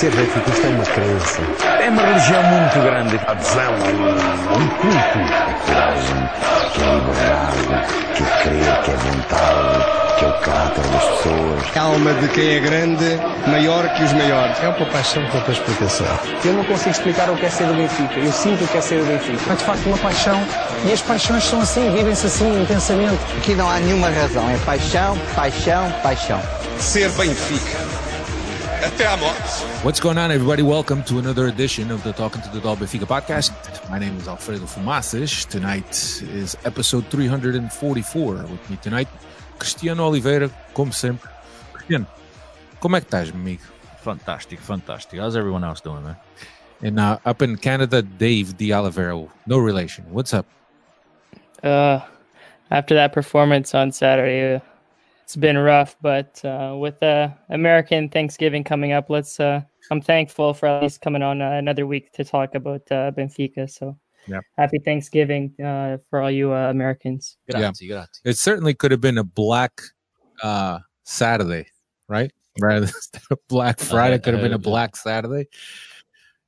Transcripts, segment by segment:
Ser benfiquista é uma crença. É uma religião muito grande. Adesão a um, a um culto. É coragem, que é liberdade, que é crer, que é vontade, que é o caráter das pessoas. Calma de quem é grande, maior que os maiores. É uma paixão com outra explicação. Eu não consigo explicar o que é ser do Benfica. Eu sinto o que é ser do Benfica. É de facto uma paixão e as paixões são assim, vivem-se assim intensamente. Aqui não há nenhuma razão, é paixão, paixão, paixão. Ser Benfica. Até à morte. What's going on, everybody? Welcome to another edition of the Talking to the Dog Benfica podcast. My name is Alfredo Fumaças. Tonight is episode 344. With me tonight, Cristiano Oliveira, como sempre. Cristiano, como é que estás, amigo? Fantastic, fantastic. How's everyone else doing, man? And uh, up in Canada, Dave De Oliveira, no relation. What's up? Uh, after that performance on Saturday, uh, it's been rough. But uh, with the American Thanksgiving coming up, let's. Uh, I'm thankful for at least coming on uh, another week to talk about uh, Benfica. So, Yeah. happy Thanksgiving uh, for all you uh, Americans. Grazie, grazie. It certainly could have been a black uh, Saturday, right? Rather than Black Friday, could have been a black Saturday.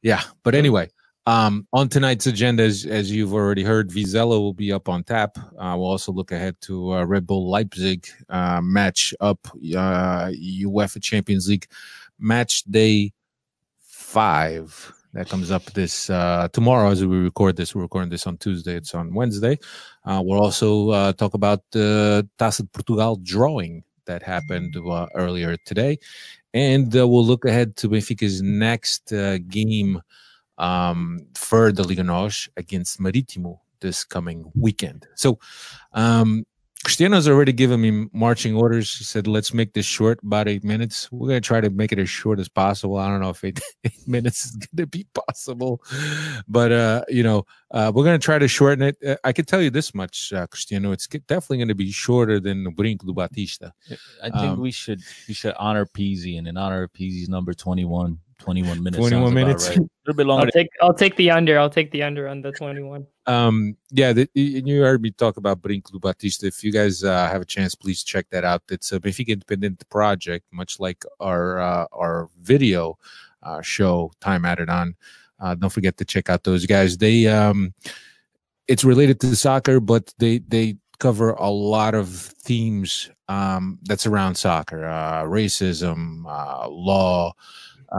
Yeah, but anyway, um, on tonight's agenda, as, as you've already heard, Vizela will be up on tap. Uh, we'll also look ahead to uh, Red Bull Leipzig uh, match up uh, UEFA Champions League match day five. That comes up this uh, tomorrow as we record this. We're recording this on Tuesday. It's on Wednesday. Uh, we'll also uh, talk about the de Portugal drawing that happened uh, earlier today. And uh, we'll look ahead to Benfica's next uh, game um, for the Liga NOS against Marítimo this coming weekend. So, um, Cristiano's already given me marching orders. He said, let's make this short, about eight minutes. We're going to try to make it as short as possible. I don't know if eight, eight minutes is going to be possible, but, uh, you know, uh, we're going to try to shorten it. Uh, I can tell you this much, uh, Cristiano, it's definitely going to be shorter than the Brinco do Batista. I think Um, we should we should honor Pizzi and in honor of Pizzi's number 21, 21 minutes. 21 minutes. right. A little bit longer. I'll take I'll take the under. I'll take the under on the 21. um yeah the, you heard me talk about Brinco do Batista if you guys uh, have a chance please check that out it's a Benfica independent project much like our uh, our video uh, show time added on uh, don't forget to check out those guys they um it's related to soccer but they they cover a lot of themes um that's around soccer uh racism uh law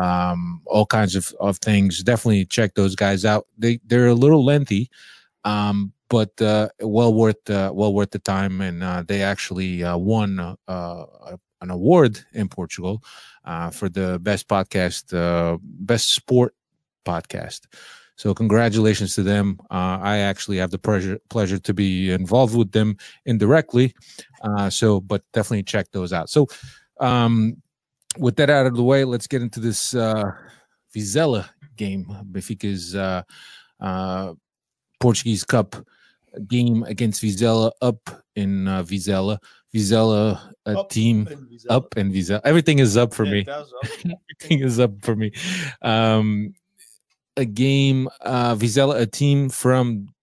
um all kinds of, of things. Definitely check those guys out. They they're a little lengthy um but uh well worth uh, well worth the time. And uh they actually uh, won uh, uh an award in portugal uh for the best podcast uh best sport podcast. So congratulations to them. Uh i actually have the pleasure pleasure to be involved with them indirectly. Uh so but definitely check those out. So um with that out of the way, let's get into this uh, Vizela game. Benfica's uh, uh, Portuguese Cup game against Vizela up in uh, Vizela. Vizela, a team up in Vizela. Everything is up for me. Everything is up for me. Um, a game, uh, Vizela, a team from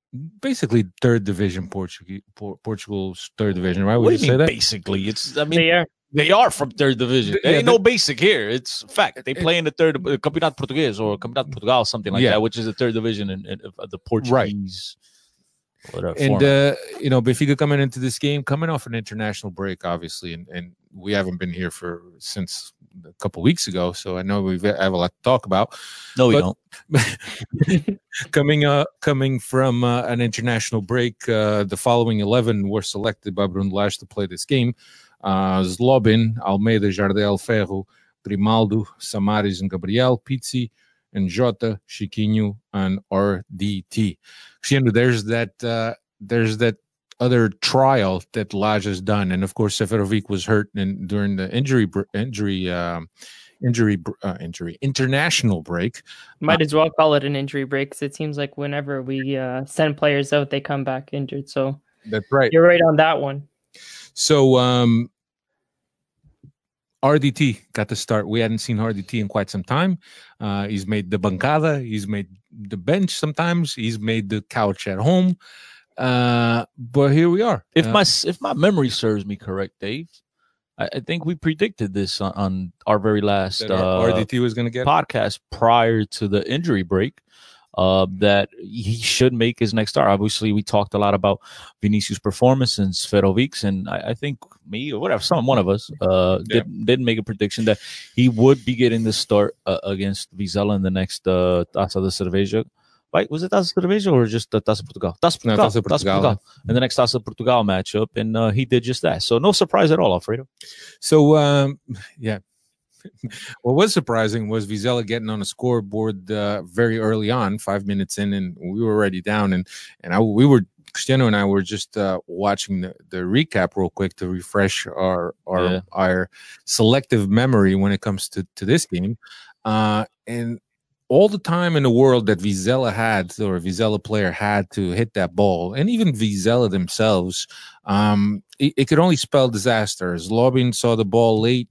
basically third division Portugal, Portugal's third division, right? What do you you say mean that? basically? It's I mean They are. They are from third division. There Yeah, ain't no basic here. It's fact. They play in the third uh, Campeonato Português or Campeonato Portugal, something like Yeah. that, which is the third division in, in, of the Portuguese. Whatever. and uh, you know Benfica coming into this game, coming off an international break, obviously, and, and we haven't been here for since a couple weeks ago, so I know we have a lot to talk about. no, we don't. coming uh coming from uh, an international break, uh, the following eleven were selected by Bruno Lage to play this game: uh, Zlobin, Almeida, Jardel, Ferro, Grimaldo, Samaris, and Gabriel, Pizzi, and Jota, Chiquinho, and RDT. Cristiano, there's that uh, there's that other trial that Lage has done, and of course Seferovic was hurt and during the injury injury um, injury uh, injury international break. Might as well call it an injury break 'cause it seems like whenever we uh, send players out, they come back injured. So That's right. you're right on that one. So um RDT got to start. We hadn't seen RDT in quite some time. Uh, he's made the bancada. He's made the bench sometimes. He's made the couch at home. Uh, but here we are. If Uh, my if my memory serves me correct, Dave, I, I think we predicted this on, on our very last That uh, RDT was going to get. podcast prior to the injury break uh, that he should make his next start. Obviously, we talked a lot about Vinicius' performance and Seferovic's, and I, I think me or whatever, some one of us uh, Yeah. did, did make a prediction that he would be getting the start uh, against Vizela in the next uh, Taça de Cerveja. Right, was it Taça de Cerveja or just the Taça Portugal? Taça No, Portugal. Taça Portugal. In the next Taça Portugal matchup, and uh, he did just that. So no surprise at all, Alfredo. So, um, yeah. What was surprising was Vizela getting on a scoreboard uh, very early on, five minutes in, and we were already down. And and I, we were Cristiano and I were just uh, watching the, the recap real quick to refresh our our Yeah. our selective memory when it comes to to this game. Uh, and all the time in the world that Vizela had, or a Vizela player had to hit that ball, and even Vizela themselves, um, it, it could only spell disaster. Zlobin saw the ball late,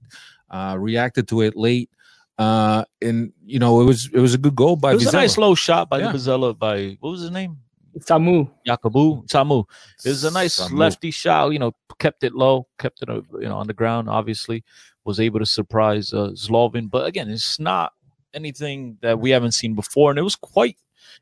uh, reacted to it late, uh, and you know it was it was a good goal by It was Vizela. a nice low shot by Yeah. the Vizela by what was his name? Tamu Yakabu Tamu. It was a nice Samu. lefty shot. You know, kept it low, kept it you know on the ground. Obviously, was able to surprise uh, Zlobin. But again, it's not anything that we haven't seen before, and it was quite,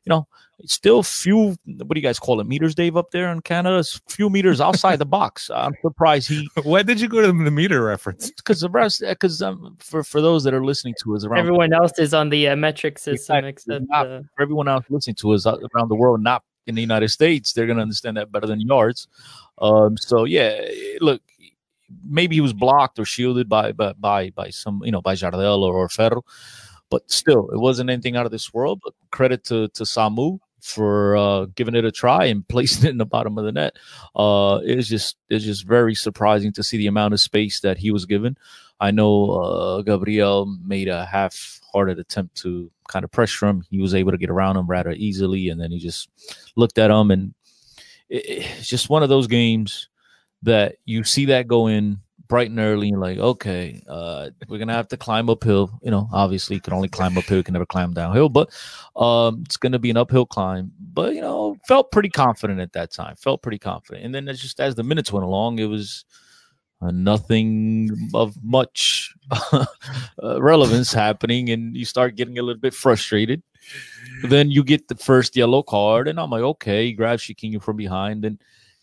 you know, it's still few. What do you guys call it? Meters, Dave, up there in Canada. It's few meters outside the box. I'm surprised he Why did you go to the meter reference? because the rest because um, for for those that are listening to us around Everyone else is on the uh, metric system Exactly. except Not- uh, for everyone else listening to us around the world, not in the United States, they're gonna understand that better than yards. Um, so yeah, look, maybe he was blocked or shielded by by by, by some you know by Jardel or, or Ferro, but still, it wasn't anything out of this world. But credit to to Samu for uh, giving it a try and placing it in the bottom of the net. Uh, it's just it's just very surprising to see the amount of space that he was given. I know uh, Gabriel made a half-hearted attempt to kind of pressure him. He was able to get around him rather easily, and then he just looked at him, and it, it's just one of those games that you see that go in bright and early, like, okay, uh, we're gonna have to climb uphill. You know, obviously, you can only climb uphill, you can never climb downhill, but um, it's gonna be an uphill climb. But you know, felt pretty confident at that time. Felt pretty confident, and then it's just as the minutes went along, it was uh, nothing of much uh, relevance happening, and you start getting a little bit frustrated. Then you get the first yellow card, and I'm like, okay, he grabs Chiquinho from behind, and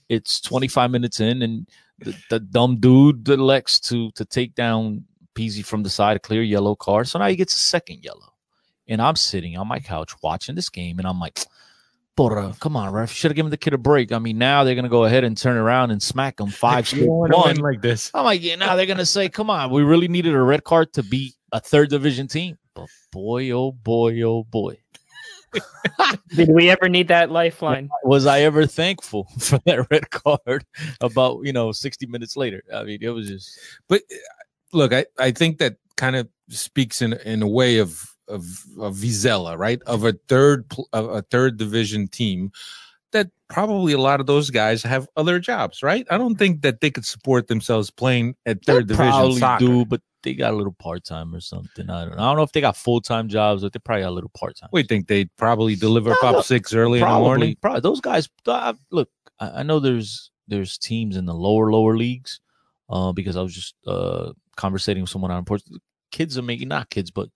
it's 25 minutes in, and the, the dumb dude elects to to take down Pizzi from the side, a clear yellow card. So now he gets a second yellow, and I'm sitting on my couch watching this game, and I'm like. Porra, come on, ref. Should have given the kid a break. I mean, now they're gonna go ahead and turn around and smack him five straight one. like this. I'm like, yeah, now they're gonna say, "Come on, we really needed a red card to beat a third division team." But boy, oh boy, oh boy, did we ever need that lifeline? was I ever thankful for that red card? About you know, 60 minutes later. I mean, it was just But uh, look, I, I think that kind of speaks in in a way of of, of Vizela, right? Of a third of a third division team that probably a lot of those guys have other jobs, right? I don't think that they could support themselves playing at third they division probably soccer. do, but they got a little part time or something. I don't. know. I don't know if they got full time jobs, but they probably got a little part time. We think they'd probably deliver No, pop six early in the morning. probably those guys. uh, look, I, I know there's there's teams in the lower lower leagues, uh, because I was just uh conversating with someone on porch. Kids are making not kids, but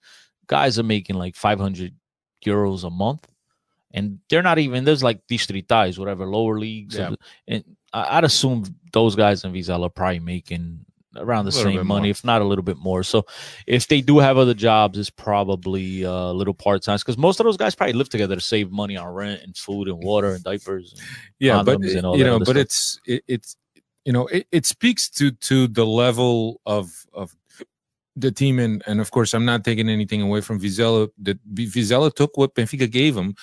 guys are making like 500 euros a month, and they're not even there's like distritais, whatever lower leagues, Yeah. and I- I'd assume those guys in Vizela are probably making around the same money, more. if not a little bit more. So if they do have other jobs, it's probably uh, little part time because most of those guys probably live together to save money on rent and food and water and diapers. And, yeah but and all you know but stuff. it's it, it's you know it, it speaks to to the level of of the team and and of course i'm not taking anything away from vizela that vizela took what benfica gave him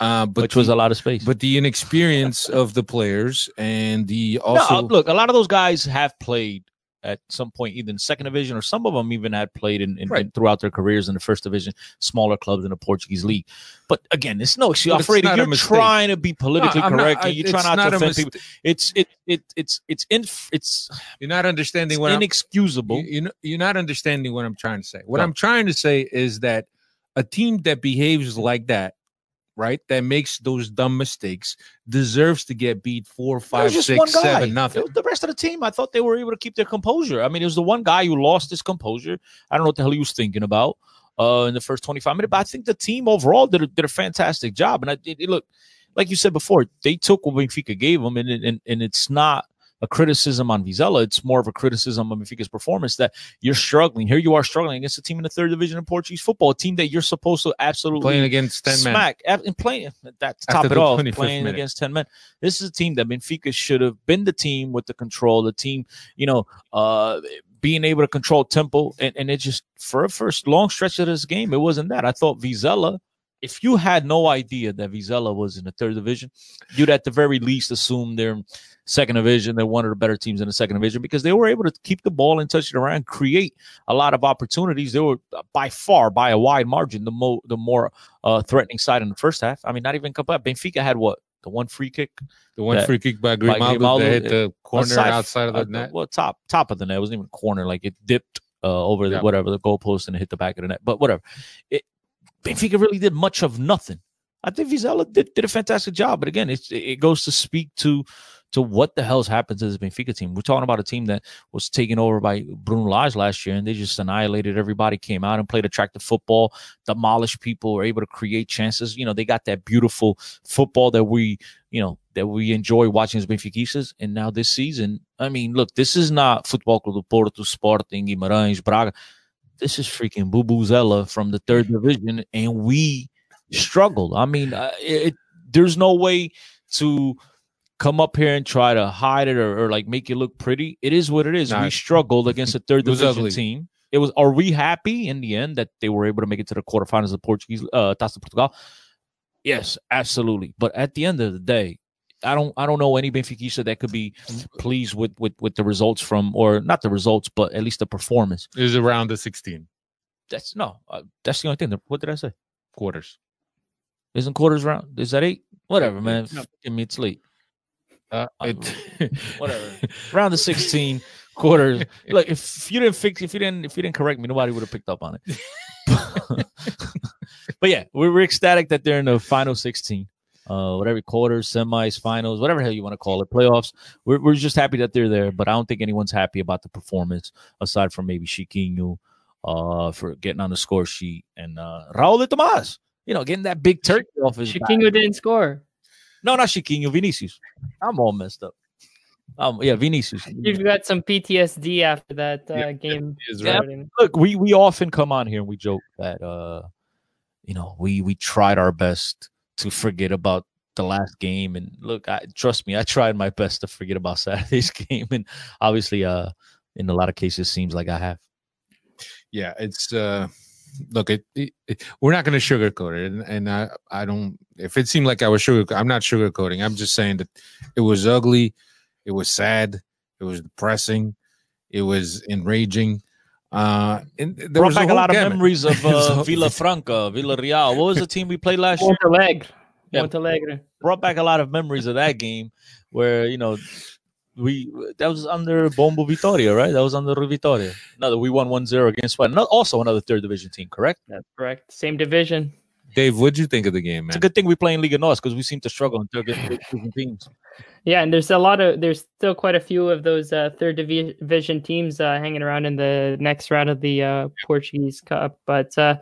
uh but which was the, a lot of space. but the inexperience of the players and the also no, look, a lot of those guys have played at some point either in second division or some of them even had played in, in, Right. in- throughout their careers in the first division, smaller clubs in the Portuguese league. But again, it's no excuse. Alfredo, you're trying to be politically I'm not- correct I- and you're it's trying not, to offend people. It's it it it's it's inf- it's you're not understanding what I'm, inexcusable. you, you know, you're not understanding what I'm trying to say. What No. I'm trying to say is that a team that behaves like that right, that makes those dumb mistakes deserves to get beat four, five, six, seven, nothing. The rest of the team, I thought they were able to keep their composure. I mean, it was the one guy who lost his composure. I don't know what the hell he was thinking about uh, in the first 25 minutes, but I think the team overall did a, did a fantastic job. And I, it, it- look, like you said before, they took what Benfica gave them, and, and, and it's not a criticism on Vizela. It's more of a criticism of Benfica's performance that you're struggling. Here you are struggling against a team in the third division of Portuguese football, a team that you're supposed to absolutely Playing against 10 men. smack ab- and playing that to top it off playing minute. against 10 men this is a team that benfica should have been the team with the control the team you know uh being able to control tempo and, and it just for a first long stretch of this game it wasn't that i thought vizela if you had no idea that Vizela was in the third division, you'd at the very least assume they're second division. They're one of the better teams in the second division because they were able to keep the ball and touch it around, create a lot of opportunities. They were uh, by far, by a wide margin, the mo the more uh, threatening side in the first half. I mean, not even complete. Benfica had what the one free kick, The one that- free kick by Grimaldo, that hit the corner aside- outside of the uh, net. Well, top top of the net. It wasn't even corner. Like it dipped uh, over the Yeah. whatever the goalpost and it hit the back of the net. But whatever. It, Benfica really did much of nothing. I think Vizela did, did a fantastic job. But again, it goes to speak to to what the hell's happened to this Benfica team. We're talking about a team that was taken over by Bruno Lage last year, and they just annihilated everybody. Came out and played attractive football, demolished people, were able to create chances. You know, they got that beautiful football that we, you know, that we enjoy watching as Benfiquistas. And now this season, I mean, look, this is not Football Club do Porto, Sporting, Guimarães, Braga. This is freaking Boo Bubuzela from the third division, and we struggled. I mean, uh, it, there's no way to come up here and try to hide it or, or like make it look pretty. It is what it is. Nah, we struggled against a third division ugly. team. It was. Are we happy in the end that they were able to make it to the quarterfinals of Portuguese uh, Taça Portugal? Yes, absolutely. But at the end of the day, I don't. I don't know any Benfica that could be pleased with with with the results from, or not the results, but at least the performance. Is around the 16 That's no. Uh, that's the only thing. What did I say? quarters. Isn't quarters round? Is that eight? Whatever, man. No. Give me it's late. Uh, Uh, it, whatever. Round the sixteen quarters. Look, if you didn't fix, if you didn't, if you didn't correct me, nobody would have picked up on it. but yeah, we're, we're ecstatic that they're in the final sixteen. Uh, whatever quarters, semis, finals, whatever hell you want to call it, playoffs. We're, we're just happy that they're there, but I don't think anyone's happy about the performance aside from maybe Chiquinho, uh, for getting on the score sheet and uh, Raul de Tomas, you know, getting that big turkey off his back. Chiquinho didn't score. No, not Chiquinho, Vinicius. I'm all messed up. Um, yeah, Vinicius. You've got some PTSD after that uh, Yeah, game. Yeah. Look, we we often come on here and we joke that uh, you know, we we tried our best to forget about the last game, and look, I trust me, I tried my best to forget about Saturday's game, and obviously, uh, in a lot of cases, seems like I have. yeah, it's uh look, it, it, it- we're not going to sugarcoat it, and, and I I don't. If it seemed like I was sugar, I'm not sugarcoating. I'm just saying that it was ugly, it was sad, it was depressing, it was enraging. Uh, and there Brought was back a, whole lot of memories of uh, a- Vila Franca, Vila Real. What was the team we played last year? Montalegre. Yeah. Montalegre. brought back a lot of memories of that game where you know we that was under Bombo Vitoria, right? That was under Vitoria. Another we won 1-0 against what? Not also another third division team, correct? That's correct. Same division. Dave, what'd you think of the game, It's a good thing we play in Liga Nos because we seem to struggle in third division teams. Yeah, and there's a lot of there's still quite a few of those uh, third division teams uh, hanging around in the next round of the uh, Portuguese Cup. But uh,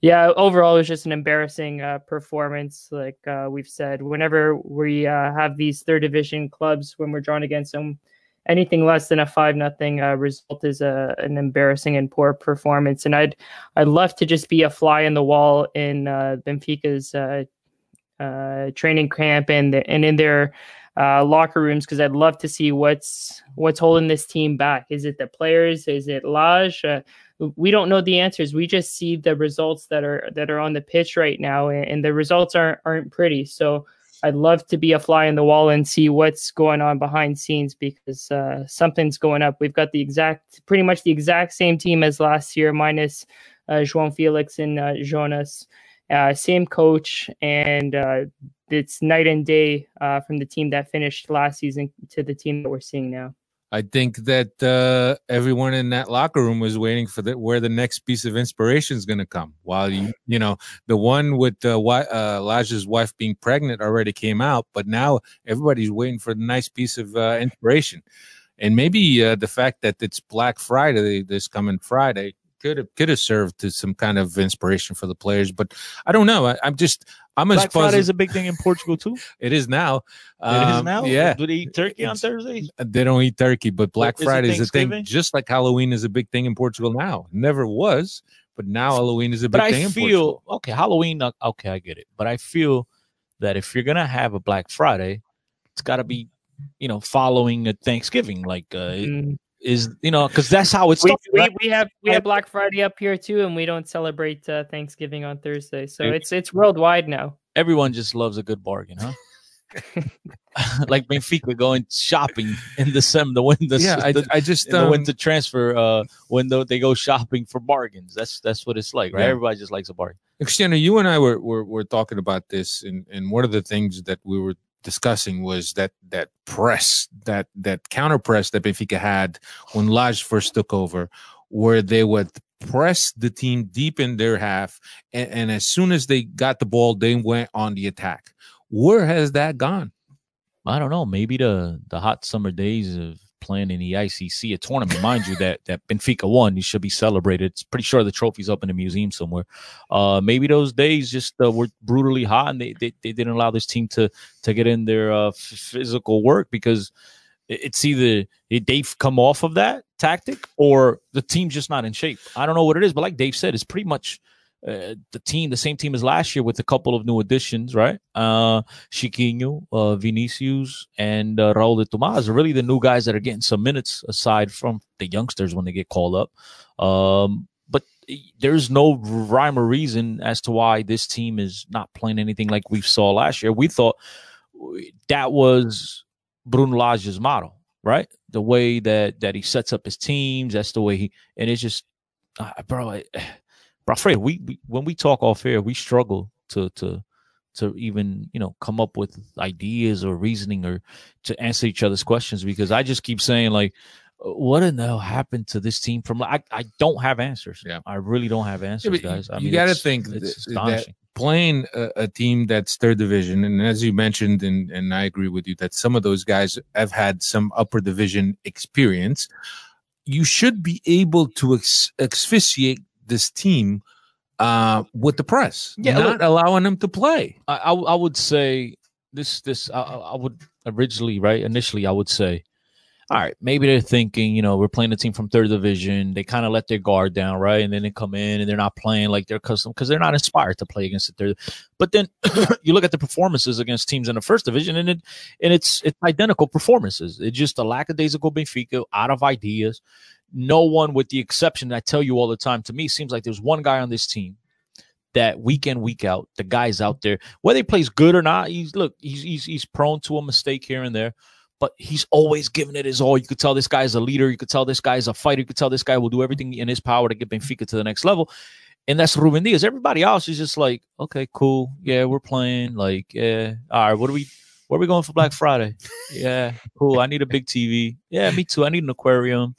yeah, overall it was just an embarrassing uh, performance. Like uh, we've said, whenever we uh, have these third division clubs, when we're drawn against them, anything less than a five nothing uh, result is a, an embarrassing and poor performance. And I'd I'd love to just be a fly in the wall in uh, Benfica's uh, uh, training camp and and in their uh, locker rooms because I'd love to see what's what's holding this team back. Is it the players? Is it? Uh, we don't know the answers. We just see the results that are that are on the pitch right now, and, and the results aren't aren't pretty. So I'd love to be a fly in the wall and see what's going on behind scenes because uh, something's going up. We've got the exact, pretty much the exact same team as last year, minus uh, João Felix and uh, Jonas. Uh, same coach, and uh, it's night and day uh, from the team that finished last season to the team that we're seeing now. I think that uh, everyone in that locker room was waiting for the, where the next piece of inspiration is going to come. While you, you know, the one with uh, wi- uh, Elijah's wife being pregnant already came out, but now everybody's waiting for the nice piece of uh, inspiration. And maybe uh, the fact that it's Black Friday this coming Friday could have could have served to some kind of inspiration for the players. But I don't know. I, I'm just I'm as Black Friday puzzled. is a big thing in Portugal too. It is now. it is Um, now. Yeah. Do they eat turkey on It's- Thursdays? They don't eat turkey, but Black is Friday is a thing, just like Halloween is a big thing in Portugal now. Never was, but now Halloween is a big But I thing in Portugal. feel okay. Halloween, uh, okay, I get it. But I feel that if you're gonna have a Black Friday, it's got to be, you know, following a Thanksgiving. Like, uh, Mm. Is you know, because that's how it's. We, started, we, right? we have we have Black Friday up here too, and we don't celebrate uh, Thanksgiving on Thursday, so Hey. it's it's worldwide now. Everyone just loves a good bargain, huh? like Benfica going shopping in December when the yeah, I, the, I just in the um, winter transfer uh when the, they go shopping for bargains. That's that's what it's like, right? Yeah. Everybody just likes a bargain. Cristiano, you and I were, were were talking about this, and and one of the things that we were discussing was that that press, that that counter press that Benfica had when Lage first took over, where they would press the team deep in their half, and, and as soon as they got the ball, they went on the attack. Where has that gone? I don't know. Maybe the the hot summer days of playing in the ICC a tournament, mind you, that that Benfica won. You should be celebrated. It's pretty sure the trophy's up in the museum somewhere. Uh, maybe those days just uh, were brutally hot, and they, they they didn't allow this team to to get in their uh, f- physical work because it's either they- they've come off of that tactic or the team's just not in shape. I don't know what it is, but like Dave said, it's pretty much. Uh, the team, the same team as last year, with a couple of new additions, right? Uh, Chiquinho, uh, Vinicius, and uh, Raul de Tomas are really the new guys that are getting some minutes aside from the youngsters when they get called up. Um, but there's no rhyme or reason as to why this team is not playing anything like we saw last year. We thought that was Bruno Lage's model, right? The way that that he sets up his teams, that's the way he, and it's just, uh, bro, I, bro, Fred, we, we when we talk off air, we struggle to to to even you know come up with ideas or reasoning or to answer each other's questions because I just keep saying like, uh, what in the hell happened to this team? From I I don't have answers. Yeah. I really don't have answers, but guys. I you mean, got to it's- think it's th- astonishing. playing a, a team that's third division, and as you mentioned, and, and I agree with you that some of those guys have had some upper division experience. You should be able to ex- asphyxiate this team uh, with the press, Yeah, not look- allowing them to play. I, I I would say this this I, I would originally right initially I would say, all right, maybe they're thinking you know we're playing a team from third division. They kind of let their guard down, right, and then they come in and they're not playing like they're custom because they're not inspired to play against the third. But then you look at the performances against teams in the first division, and it and it's it's identical performances. It's just a lackadaisical Benfica out of ideas. No one, with the exception, I tell you all the time, to me, seems like there's one guy on this team that week in week out the guy's out there. Whether he plays good or not he's look he's he's, he's prone to a mistake here and there but he's always giving it his all. You could tell this guy is a leader. You could tell this guy is a fighter. You could tell this guy will do everything in his power to get Benfica to the next level. And that's Ruben Dias everybody else is just like okay cool. Yeah we're playing. Like yeah. All right what are we where are we going for Black Friday? Yeah cool. I need a big TV yeah me too. I need an aquarium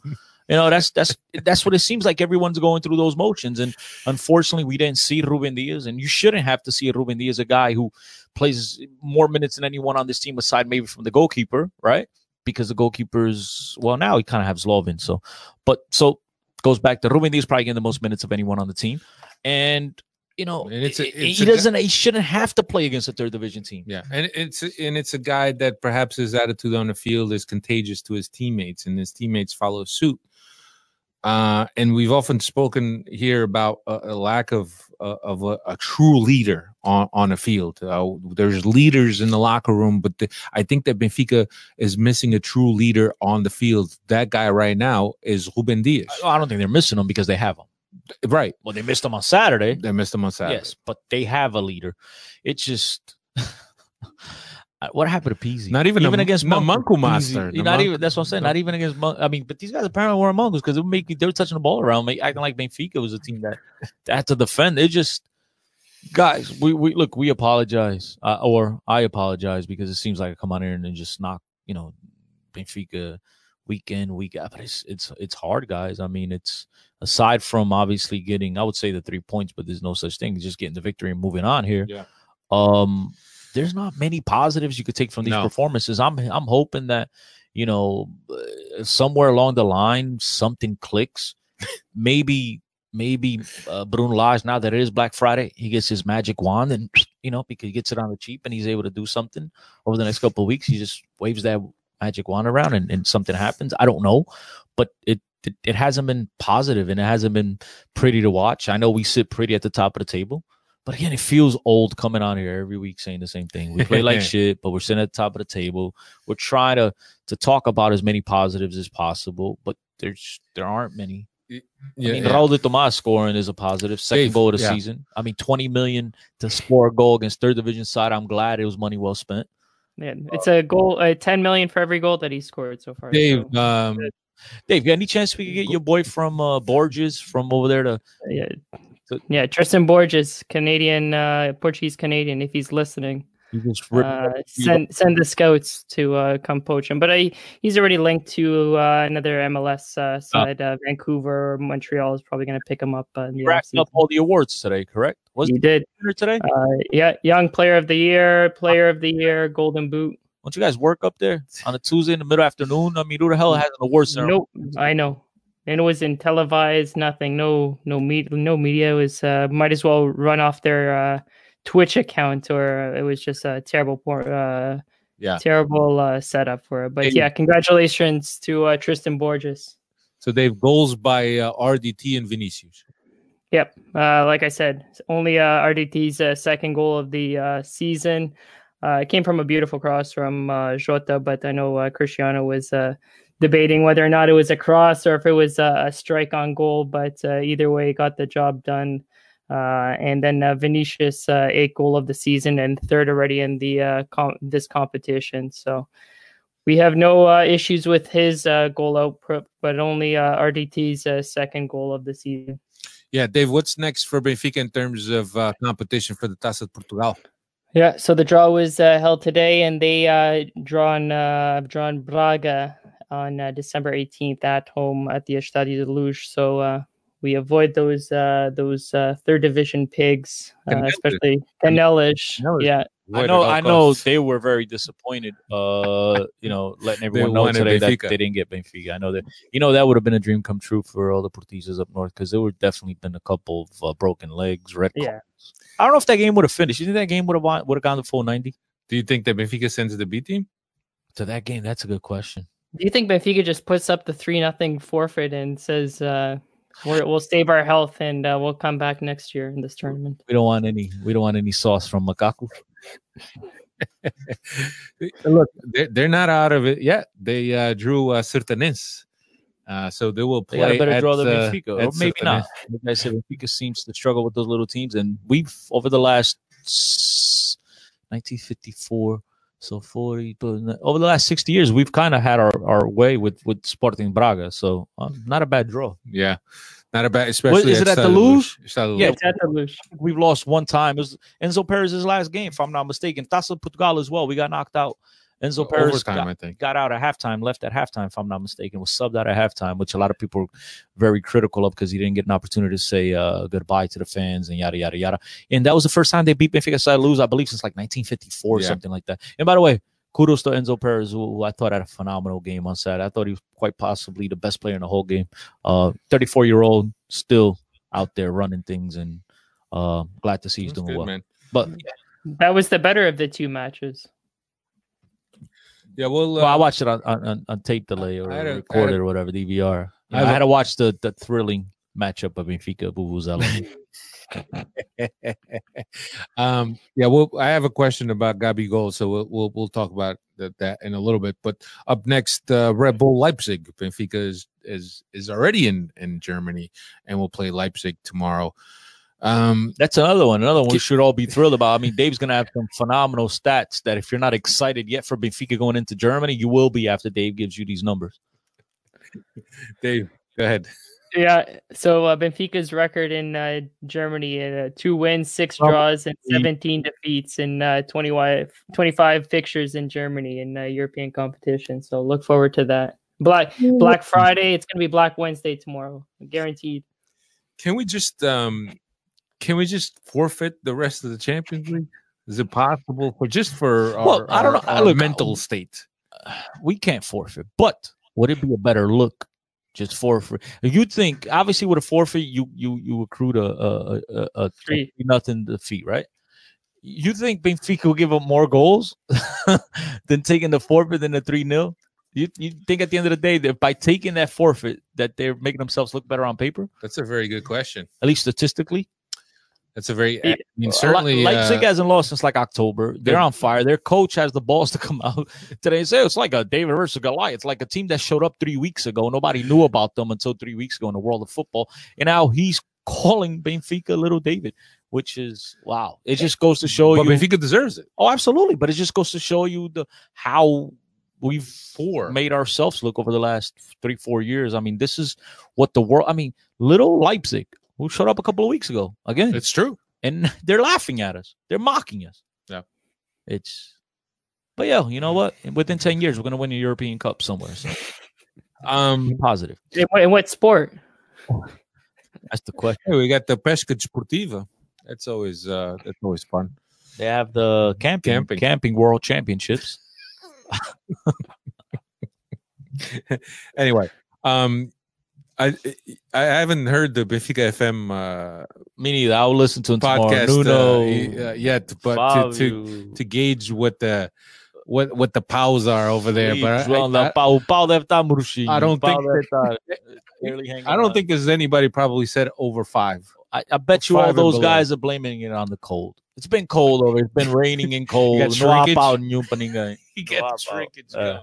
you know that's that's that's what it seems like everyone's going through those motions. And unfortunately we didn't see Ruben Dias. And you shouldn't have to see Ruben Dias a guy who plays more minutes than anyone on this team aside maybe from the goalkeeper right? Because the goalkeepers well now he kind of has Zlobin so but so goes back to Ruben Dias probably getting the most minutes of anyone on the team. And you know And it's a- he- it's he doesn't he shouldn't have to play against a third division team. Yeah, and it's and it's a guy that perhaps his attitude on the field is contagious to his teammates, and his teammates follow suit. Uh, and we've often spoken here about a, a lack of uh, of a, a true leader on on a field. Uh, there's leaders in the locker room, but the, I think that Benfica is missing a true leader on the field. That guy right now is Ruben Dias. I don't think they're missing him because they have him Right, well they missed him on Saturday they missed him on Saturday. Yes, but they have a leader. It's just what happened to Pizzi? Not even even a- against no, Monk- Monku. Master, Not Monk- even that's what I'm saying. Not even against Monk. I mean, but these guys apparently weren't mongols because they were making they were touching the ball around, make, acting like Benfica was a team that, that had to defend. It just guys, we, we look, we apologize, uh, or I apologize because it seems like I come on here and then just knock, you know, Benfica week in, week out. But it's it's it's hard, guys. I mean, it's aside from obviously getting, I would say the three points, but there's no such thing as just getting the victory and moving on here. Yeah. Um, there's not many positives you could take from these No. performances. I'm I'm hoping that you know uh, somewhere along the line something clicks. maybe maybe uh, Bruno Lage now that it is Black Friday, he gets his magic wand and you know because he gets it on the cheap and he's able to do something over the next couple of weeks. He just waves that magic wand around and, and something happens. I don't know, but it, it it hasn't been positive and it hasn't been pretty to watch. I know we sit pretty at the top of the table. But again, it feels old coming on here every week saying the same thing. We play like shit, but we're sitting at the top of the table. We're trying to to talk about as many positives as possible, but there's there aren't many. Yeah, I mean, yeah. Raul de Tomas scoring is a positive. Second Dave, goal of the yeah. season. I mean, 20 million to score a goal against third division side. I'm glad it was money well spent. Yeah, it's a goal, uh, 10 million for every goal that he scored so far. Dave, so, um, Dave, any chance we could get your boy from uh, Borges from over there to yeah, yeah, Tristan Borges, Canadian, uh, Portuguese Canadian, if he's listening. you just uh, send send the scouts to uh, come poach him. But I, he's already linked to uh, another MLS uh, side. Uh, Vancouver, Montreal is probably going to pick him up. Uh, in racking up all the awards today, correct? Was He it did. today? Uh, yeah, young player of the year, player of the year, Golden Boot. Don't you guys work up there on a Tuesday in the middle afternoon? I mean, who the hell has an award ceremony? Nope, I know. And it was in televised, nothing, no, no media, no media. It was uh, might as well run off their uh, Twitch account, or it was just a terrible, por- uh, Yeah. terrible uh, setup for it. But Hey. yeah, congratulations to uh, Tristan Borges. so they have goals by uh, RDT and Vinicius. Yep. Uh, like I said, only uh, RDT's uh, second goal of the uh, season. Uh, it came from a beautiful cross from uh, Jota, but I know uh, Cristiano was uh, debating whether or not it was a cross or if it was uh, a strike on goal. But uh, either way, got the job done. Uh, and then uh, Vinicius, uh, eighth goal of the season and third already in the uh, com- this competition. So we have no uh, issues with his uh, goal output, but only uh, RDT's uh, second goal of the season. Yeah, Dave, what's next for Benfica in terms of uh, competition for the Taça de Portugal? Yeah, so the draw was uh, held today, and they uh, drawn uh, drawn Braga on uh, December eighteenth at home at the Estadio de Luz. So uh, we avoid those uh, those uh, third division pigs, uh, especially Canelas. Canelas. Yeah, I know, I know they were very disappointed. Uh, you know, letting everyone know wanted today that they didn't get Benfica. I know that. You know, that would have been a dream come true for all the Portistas up north because there would definitely been a couple of uh, broken legs, red. Yeah. cards. I don't know if that game would have finished. You think that game would have would have gone to full ninety? Do you think that Benfica sends the B team? To that game, that's a good question. Do you think Benfica just puts up the three nothing forfeit and says uh, we're, we'll save our health and uh, we'll come back next year in this tournament? We don't want any. We don't want any sauce from Makaku. Look, they're, they're not out of it yet. They uh, drew uh, Sertanense. Uh, so they will They play. got a better at, draw than uh, Benfica, or maybe not. Like I said, Benfica seems to struggle with those little teams, and we've over the last 1954, so 40, but over the last 60 years, we've kind of had our, our way with with Sporting Braga. So um, not a bad draw. Yeah, not a bad. Especially is it at the Stade Luz? Yeah, It's at the Luz. We've lost one time. It was Enzo Perez's last game, if I'm not mistaken. Taça Portugal as well. We got knocked out. Enzo Perez overtime, got, I think. got out at halftime, left at halftime, if I'm not mistaken, was subbed out at halftime, which a lot of people are very critical of because he didn't get an opportunity to say uh, goodbye to the fans and yada, yada, yada. And that was the first time they beat Benfica side lose, I believe, since like 1954 or Yeah. something like that. And by the way, kudos to Enzo Perez, who, who I thought had a phenomenal game on Saturday. I thought he was quite possibly the best player in the whole game. Uh, 34 year old, still out there running things, and uh, glad to see he's That's doing good, well. man. But That was the better of the two matches. Yeah, well, uh, well, I watched it on, on, on tape delay or I had recorded a- or whatever, DVR. You know, I I, had to watch the, the thrilling matchup of Benfica Vuvuzela. um, yeah, well, I have a question about Gabi Gold, so we'll we'll, we'll talk about that, that in a little bit. But up next, uh, Red Bull Leipzig. Benfica is is is already in in Germany and will play Leipzig tomorrow. Um, That's another one. Another one we should all be thrilled about. I mean, Dave's going to have some phenomenal stats that if you're not excited yet for Benfica going into Germany, you will be after Dave gives you these numbers. Dave, go ahead. Yeah, so uh, Benfica's record in uh, Germany: uh, two wins, six draws, and 17 defeats in uh, 25, 25 fixtures in Germany in uh, European competition. So look forward to that. Black Black Friday. It's gonna be Black Wednesday tomorrow, guaranteed. Can we just um can we just forfeit the rest of the Champions League? Is it possible for just for our, Well, I don't our- know. our Look, mental state? we can't forfeit, but would it be a better look just forfeit? You'd think obviously with a forfeit, you you you accrued a a, a, a Three. nothing defeat, right? You think Benfica will give up more goals than taking the forfeit than the three 0 You you think at the end of the day that by taking that forfeit that they're making themselves look better on paper, That's a very good question. at least statistically. That's a very I mean certainly Leipzig uh, hasn't lost since like October. They're on fire. Their coach has the balls to come out today and say it's like a David versus Goliath. It's like a team that showed up three weeks ago. Nobody knew about them until three weeks ago in the world of football. And now he's calling Benfica little David, which is wow. It just goes to show but you. Benfica deserves it. oh, absolutely. But it just goes to show you the how we've Four. made ourselves look over the last three, four years. I mean, this is what the world. I mean, little Leipzig, who showed up a couple of weeks ago again It's true. and they're laughing at us. They're mocking us. Yeah. It's but yeah, you know what? Within 10 years, we're gonna win a European Cup somewhere. So Um positive. In what, in what sport? That's the question. hey, we got the Pesca Desportiva. That's always uh that's always fun. They have the camping Camping. camping, world championships. Anyway, um I I haven't heard the Benfica FM uh, Me neither. I'll listen to them podcast tomorrow. uh, Nuno, uh, yet, but to, to to gauge what the what what the pals are over there. But I, João I, da Pau. Pau deve estar murchinho. I don't think I don't on. think there's anybody probably said over five. I, I bet you all those guys are blaming it on the cold. It's been cold over. It's been raining and cold. got Não há shrinkage. pau nenhum pra ninguém. He gets wow. shrinkage going.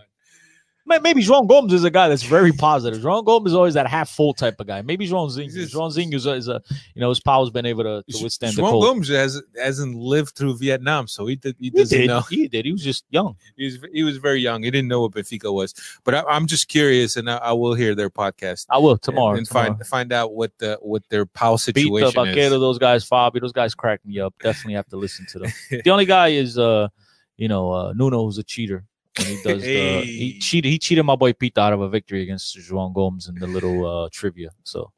May- Maybe João Gomes is a guy that's very positive. João Gomes is always that half full type of guy. Maybe João Zinho. João Zinho is a, is a you know his power's been able to, to withstand the João cold. Gomes has, hasn't lived through Vietnam, so he did, he He doesn't did. know. He did. He was just young. He was he was very young. He didn't know what Benfica was. But I, I'm just curious, and I, I will hear their podcast I will tomorrow. and, tomorrow. find find out what the what their pal Beat the situation is. those guys, Fabio, those guys crack me up. Definitely have to listen to them. the only guy is uh, you know, uh, Nuno who's a cheater. When he does the he cheated he cheated my boy Pete out of a victory against João Gomes in the little uh trivia. So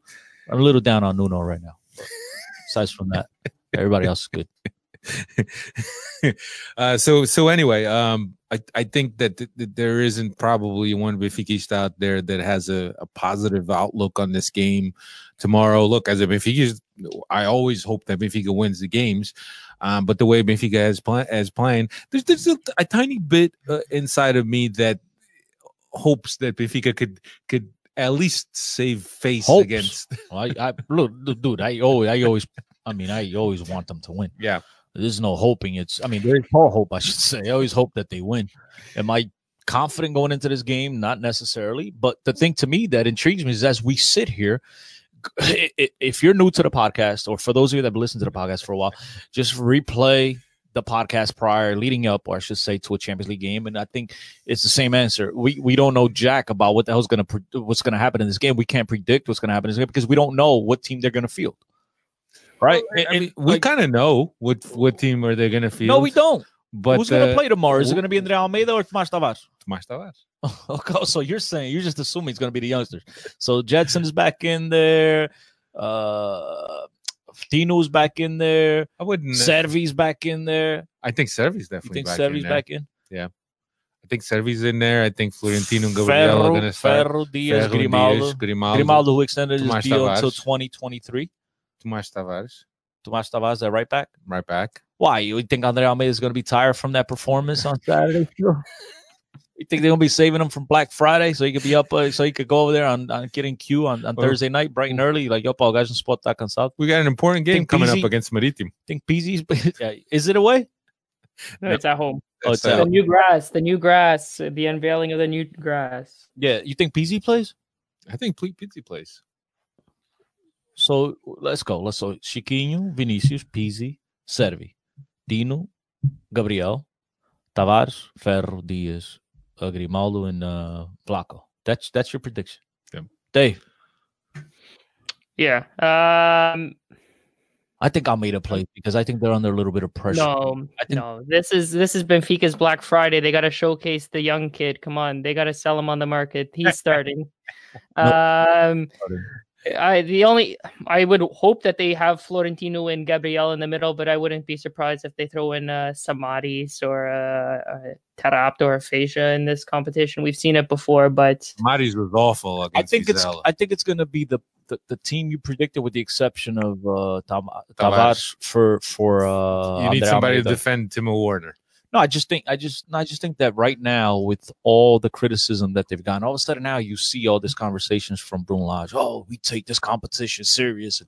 I'm a little down on Nuno right now. But aside from that, everybody else is good. uh, so so anyway, um, I, I think that, th- that there isn't probably one Benfica out there that has a, a positive outlook on this game tomorrow. Look, as a Benfica, I always hope that Benfica wins the games. Um, but the way Benfica has play, as playing, there's there's a, a tiny bit uh, inside of me that hopes that Benfica could could at least save face Hopes. against. I, I look, dude. I always, I always, I mean, I always want them to win. Yeah. There's no hoping. It's, I mean, there's all hope. I should say. I always hope that they win. Am I confident going into this game? Not necessarily. But the thing to me that intrigues me is as we sit here. I- i- If you're new to the podcast, or for those of you that have listened to the podcast for a while, just replay the podcast prior, leading up, or I should say, to a Champions League game, and I think it's the same answer. We we don't know jack about what the hell's gonna pre- what's gonna happen in this game. We can't predict what's gonna happen in this game because we don't know what team they're gonna field. Right? I And- mean, we like- kind of know what what team are they going to field. no, we don't. But Who's gonna uh, play tomorrow? Is it gonna be Andre Almeida or Tomas Tavares? Tomas Tavares. Okay, so you're saying you're just assuming it's gonna be the youngsters. So Jetson is back in there. Uh Tino's back in there. I wouldn't. Cervi's back in there. I think Cervi's You definitely think back Cervi's in there. back in? Yeah. I think Cervi's in there. I think Florentino and Gabriel are going to start. Ferro, Dias, Ferro, Grimaldo. Dias, Grimaldo, Grimaldo, who extended his Tomas deal until 2023. Tomas Tavares, Tomas Tavares, that right back. right back. Why? You think Andre Almeida is going to be tired from that performance on Saturday? you think they're going to be saving him from Black Friday so he could be up, uh, so he could go over there on, on getting Q on, on Well- Thursday night, bright and early? Like, yo, Paul, guys, spot that cansado. We got an important game Think coming Pizzi- up against Maritim. Think Pizzi's, yeah, is it away? No, it's at home. Oh, it's That's, The new grass, the new grass, the unveiling of the new grass. Yeah, you think Pizzi plays? I think Ple- Pizzi plays. So let's go. Let's go. Chiquinho, Vinicius, Pizzi, Cervi, Dino, Gabriel, Tavares, Ferro, Dias, uh, Grimaldo, and uh, Flaco. That's that's your prediction. Yeah. Dave. Yeah. Um, I think Almeida plays because I think they're under a little bit of pressure. No, I think no. This is this is Benfica's Black Friday. They got to showcase the young kid. Come on, they got to sell him on the market. He's starting. um, I the only I would hope that they have Florentino and Gabriel in the middle, but I wouldn't be surprised if they throw in uh, Samaris or uh, uh, Taarabt or Fejsa in this competition. We've seen it before, but Maris was awful. I Against think it's I think it's going to be the, the the team you predicted, with the exception of uh, Tam- Tavares. Tavares for for uh, you need Andre somebody to defend Timo Werner. No, I just think I just I just think that right now with all the criticism that they've gotten, all of a sudden now you see all these conversations from Bruno Lage. Oh, we take this competition serious.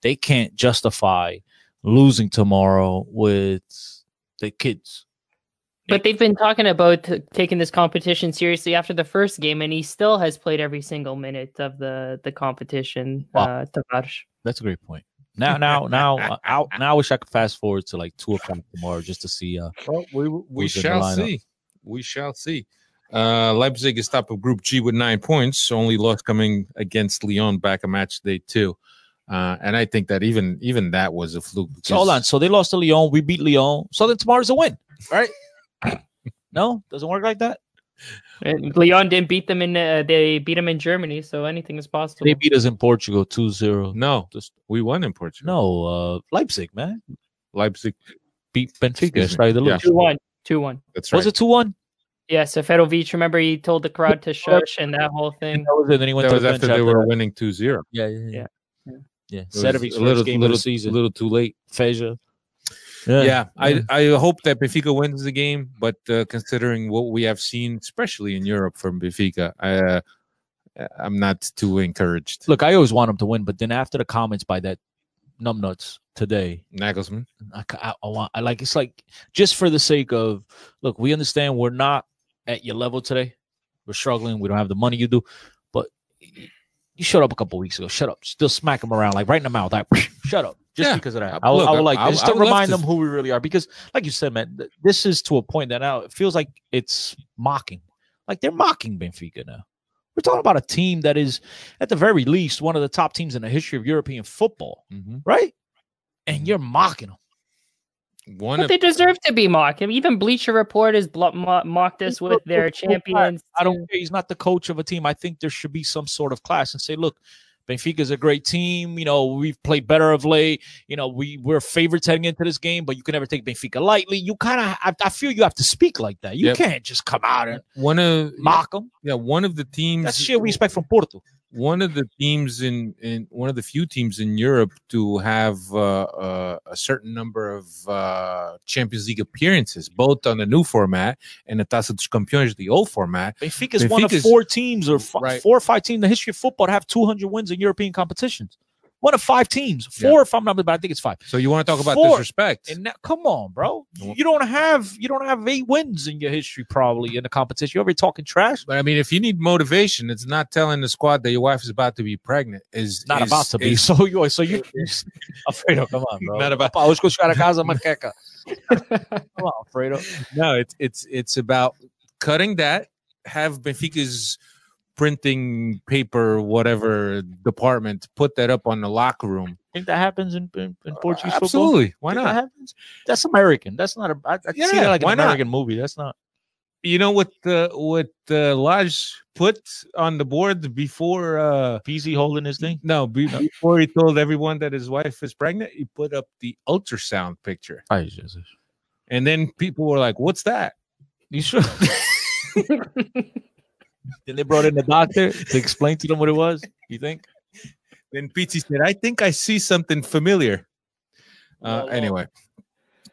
They can't justify losing tomorrow with the kids. but they've been talking about t- taking this competition seriously after the first game, and he still has played every single minute of the the competition. Wow. Uh. That's a great point. Now, now, now, uh, out, now, I wish I could fast forward to like two o'clock tomorrow just to see. Uh, Well, we we Who's in the shall see. We shall see. Uh, Leipzig is top of Group G with nine points. Only loss coming against Lyon back a match day two. Uh, and I think that even even that was a fluke. so hold on. So they lost to Lyon. We beat Lyon. So then tomorrow's a win, right? no, doesn't work like that. And Lyon didn't beat them in. Uh, they beat them in Germany, so anything is possible. They beat us in Portugal 2-0. No, Just- we won in Portugal. No, uh, Leipzig, man. Leipzig. Beat Benfica. Excuse me. Started to Yeah. lose. Two one, two one. That's right. Was it 2-1? Yeah, So Seferovic. Remember, he told the crowd to shush, and that whole thing. That was it. Then he went that to was the after they were that. winning 2-0. Yeah, yeah, yeah. Yeah. Yeah. It was a little, first game little, of the season. a little too late. Fejsa. Yeah, I, I hope that Benfica wins the game, but uh, considering what we have seen, especially in Europe from Benfica, I, uh, I'm not too encouraged. Look, I always want them to win, but then after the comments by that numbnuts today, Nagelsmann. I, I, I want I like it's like just for the sake of look, we understand we're not at your level today. We're struggling. We don't have the money you do, but you shut up a couple weeks ago. Shut up. Still smack them around like right in the mouth. Like shut up. Just Yeah. because of that, I, would- I would like I- just I to remind them who we really are. Because, like you said, man, th- this is to a point that now it feels like it's mocking. Like they're mocking Benfica now. We're talking about a team that is, at the very least, one of the top teams in the history of European football, Mhm. right? And you're mocking them. One But of they deserve to be mocked. I mean, even Bleacher Report has blo- mo- mocked us with their champions. I don't care. He's not the coach of a team. I think there should be some sort of class and say, look, Benfica's a great team. You know, we've played better of late. You know, we we're favorites heading into this game, but you can never take Benfica lightly. You kind of, I, I feel you have to speak like that. You Yep. can't just come out and one of mock them. yeah one of the teams That's shit we expect from Porto. One of the teams in in one of the few teams in Europe to have uh, uh, a certain number of uh, Champions League appearances, both on the new format and the Taça dos Campeões, the old format. Benfica's one of four teams or fi- Right. four or five teams in the history of football to have 200 wins in European competitions. One of five teams. Yeah. Four if I'm not, but I think it's five. So you want to talk about Four. disrespect? And now, come on, bro. You don't have you don't have eight wins in your history probably in the competition. You're already talking trash? But I mean, if you need motivation, it's not telling the squad that your wife is about to be pregnant. Is Not is- about to be. is- So you so you Alfredo, come on, bro. Not about- Pá, hoje que eu chegar a casa, maqueca. Come on, Alfredo. no, it's it's it's about cutting that. Have Benfica's printing paper, whatever department, put that up on the locker room. I think that happens in, in, in Portuguese football? Absolutely, why Think that not? happens? That's American. That's not a. I, I Yeah, see that like why an not? American movie. That's not. You know what the what the Lage put on the board before? uh Pizzi holding his thing. No, be, before he told everyone that his wife is pregnant, he put up the ultrasound picture, Ay, Jesus. and then people were like, "What's that?" You sure? then they brought in the doctor to explain to them what it was. You think? Then Pizzi said, "I think I see something familiar." Uh, Well, anyway,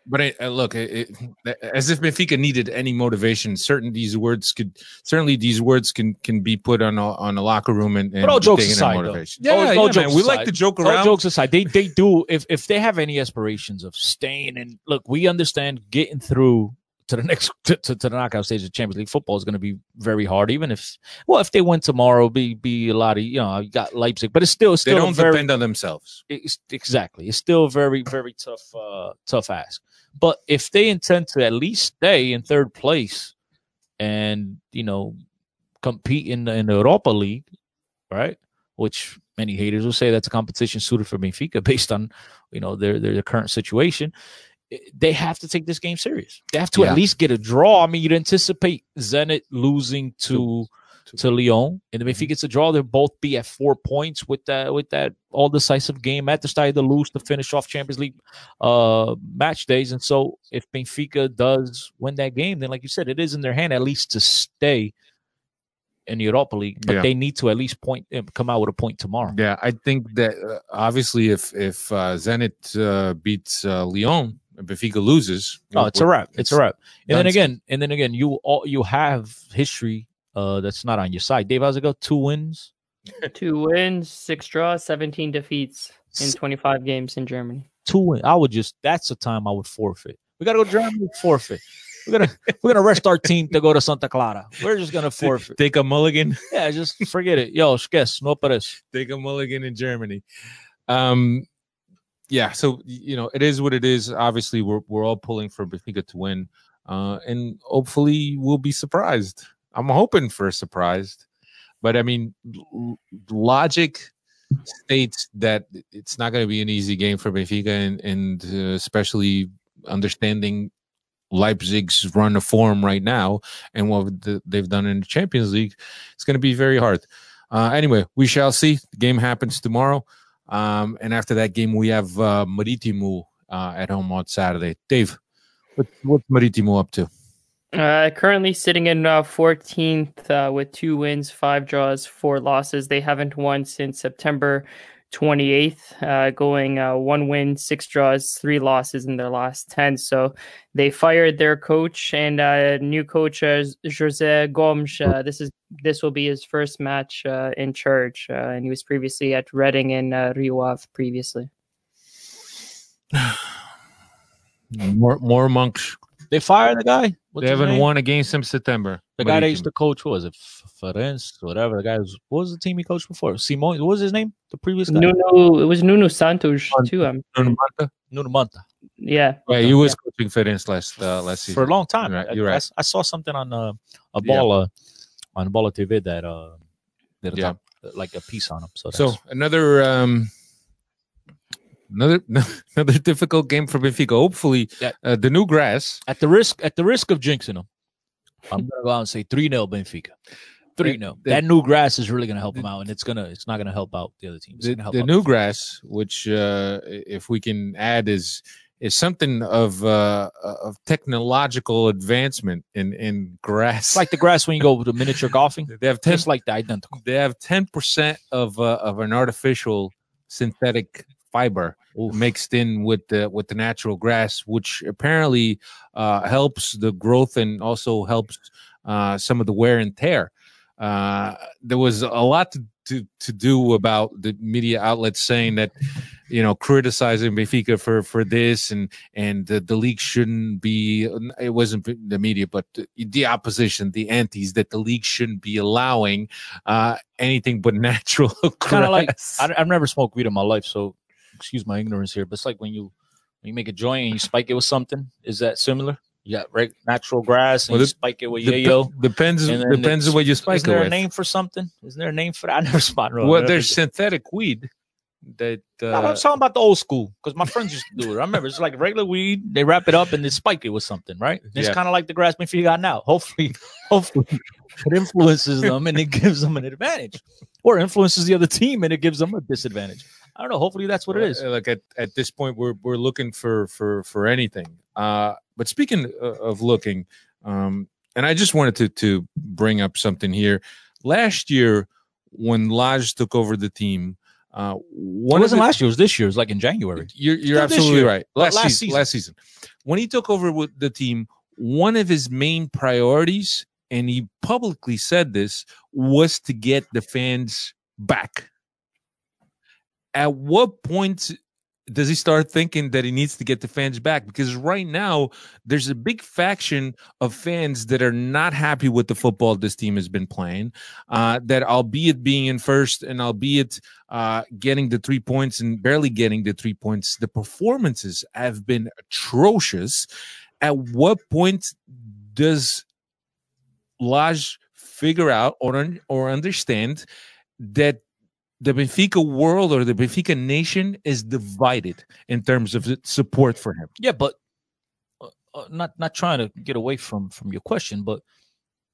but it, uh, look, it, it, as if Benfica needed any motivation, certain these words could certainly these words can can be put on a, on a locker room and, and But all jokes taken as aside, though. motivation. All- Yeah, all yeah, man. jokes We like aside. to joke All around. jokes aside, they they do if if they have any aspirations of staying and look, we understand getting through to the next to, to, to the knockout stage of Champions League football is going to be very hard. Even if well, if they win tomorrow, be be a lot of you know you got Leipzig, but it's still They still a don't very depend on themselves. it's, exactly it's still very very tough uh tough ask. But if they intend to at least stay in third place and you know compete in the, in the Europa League, right? Which many haters will say that's a competition suited for Benfica based on you know their, their current situation. They have to take this game serious. They have to Yeah. at least get a draw. I mean, you'd anticipate Zenit losing to to Lyon, and if he gets a draw, they'll both be at four points with that with that all decisive game at the start to lose to finish off Champions League uh match days. And so, if Benfica does win that game, then like you said, it is in their hand at least to stay in the Europa League, but Yeah. they need to at least point uh, come out with a point tomorrow. Yeah, I think that uh, obviously if if uh, Zenit uh, beats uh, Lyon, and Benfica loses. Oh, it's a wrap. It's, a wrap. And then again, and then again, you all you have history uh that's not on your side. Dave, how's it go? Two wins. Two wins, six draws, 17 defeats in 25 games in Germany. Two wins. I would just that's the time I would forfeit. We gotta go to Germany, forfeit. We're gonna we're gonna rest our team to go to Santa Clara. We're just gonna forfeit. Take a mulligan. Yeah, just forget it. Yo, esquece, no pares. Take a mulligan in Germany. Um, yeah. So you know, it is what it is. Obviously, we're we're all pulling for Benfica to win, uh, and hopefully, we'll be surprised. I'm hoping for a surprise, but I mean, l- logic states that it's not going to be an easy game for Benfica, and and uh, especially understanding Leipzig's run of form right now and what the, they've done in the Champions League, it's going to be very hard. Uh, anyway, we shall see. The game happens tomorrow, um, and after that game, we have uh, Marítimo uh, at home on Saturday. Dave, what, what's Marítimo up to? Uh, currently sitting in uh, 14th uh, with two wins, five draws, four losses. They haven't won since September 28th, uh, going uh, one win, six draws, three losses in their last 10. So they fired their coach and uh, new coach uh, Jose Gomes. Uh, this is this will be his first match uh, in charge, uh, and he was previously at Reading and uh, Rio Ave previously. More, more monks. They fired the guy. What's they haven't name? won against him September. The guy that used to coach, was it? Feirense, whatever. The guy was what was the team he coached before? Simon, what was his name? The previous guy? Nuno, it was Nuno Santos too. Um, Nuno Manta? Nuno Manta. yeah, Yeah, he was coaching Feirense last uh, last season For a long time. You're right. I, You're right. I, saw something on uh, a Yeah. uh, on Bola TV that uh that Yeah. like a piece on him. So, So another um another another difficult game for Benfica. Hopefully, Yeah. uh, the new grass. at the risk at the risk of jinxing them, I'm gonna go out and say three 0 Benfica. Three no, That new grass is really gonna help them out, and it's gonna it's not gonna help out the other team. It's The, the new grass, which uh, if we can add, is is something of uh, of technological advancement in in grass. It's like the grass when you go to miniature golfing. they have ten Just like the identical. they have ten percent of uh, of an artificial synthetic fiber Oof. mixed in with the with the natural grass, which apparently uh, helps the growth and also helps uh, some of the wear and tear. Uh, there was a lot to, to to do about the media outlets saying that you know criticizing Benfica for for this and and the, the league shouldn't be it wasn't the media but the, the opposition the antis that the league shouldn't be allowing uh anything but natural kind of like. I, I've never smoked weed in my life, so excuse my ignorance here. But it's like when you when you make a joint and you spike it with something. Is that similar? You got reg- natural grass and Well, you spike it with Dep- yayo. depends depends on what you spike Is there a name for something? Is there a name for that? I never spot. no, well there's synthetic weed that No, uh, I'm talking about the old school because my friends used to do it. I remember it's like regular weed. They wrap it up and they spike it with something, right? It's Yeah. kind of like the grass you got now. Hopefully, hopefully, it influences them and it gives them an advantage, or influences the other team and it gives them a disadvantage. I don't know. Hopefully, that's what it is. Like at, at this point, we're we're looking for for for anything. Uh, but speaking of looking, um, and I just wanted to to bring up something here. Last year, when Lage took over the team, uh, one of wasn't the- last year. It was this year. It was like in January. You're you're absolutely right. Last, last season, season. last season, when he took over with the team, one of his main priorities, and he publicly said this, was to get the fans back. At what point does he start thinking that he needs to get the fans back? Because right now, there's a big faction of fans that are not happy with the football this team has been playing. Uh, that albeit being in first and albeit uh, getting the three points and barely getting the three points, the performances have been atrocious. At what point does Lage figure out or or understand that the Benfica world or the Benfica nation is divided in terms of support for him. Yeah, but uh, uh, not not trying to get away from from your question, but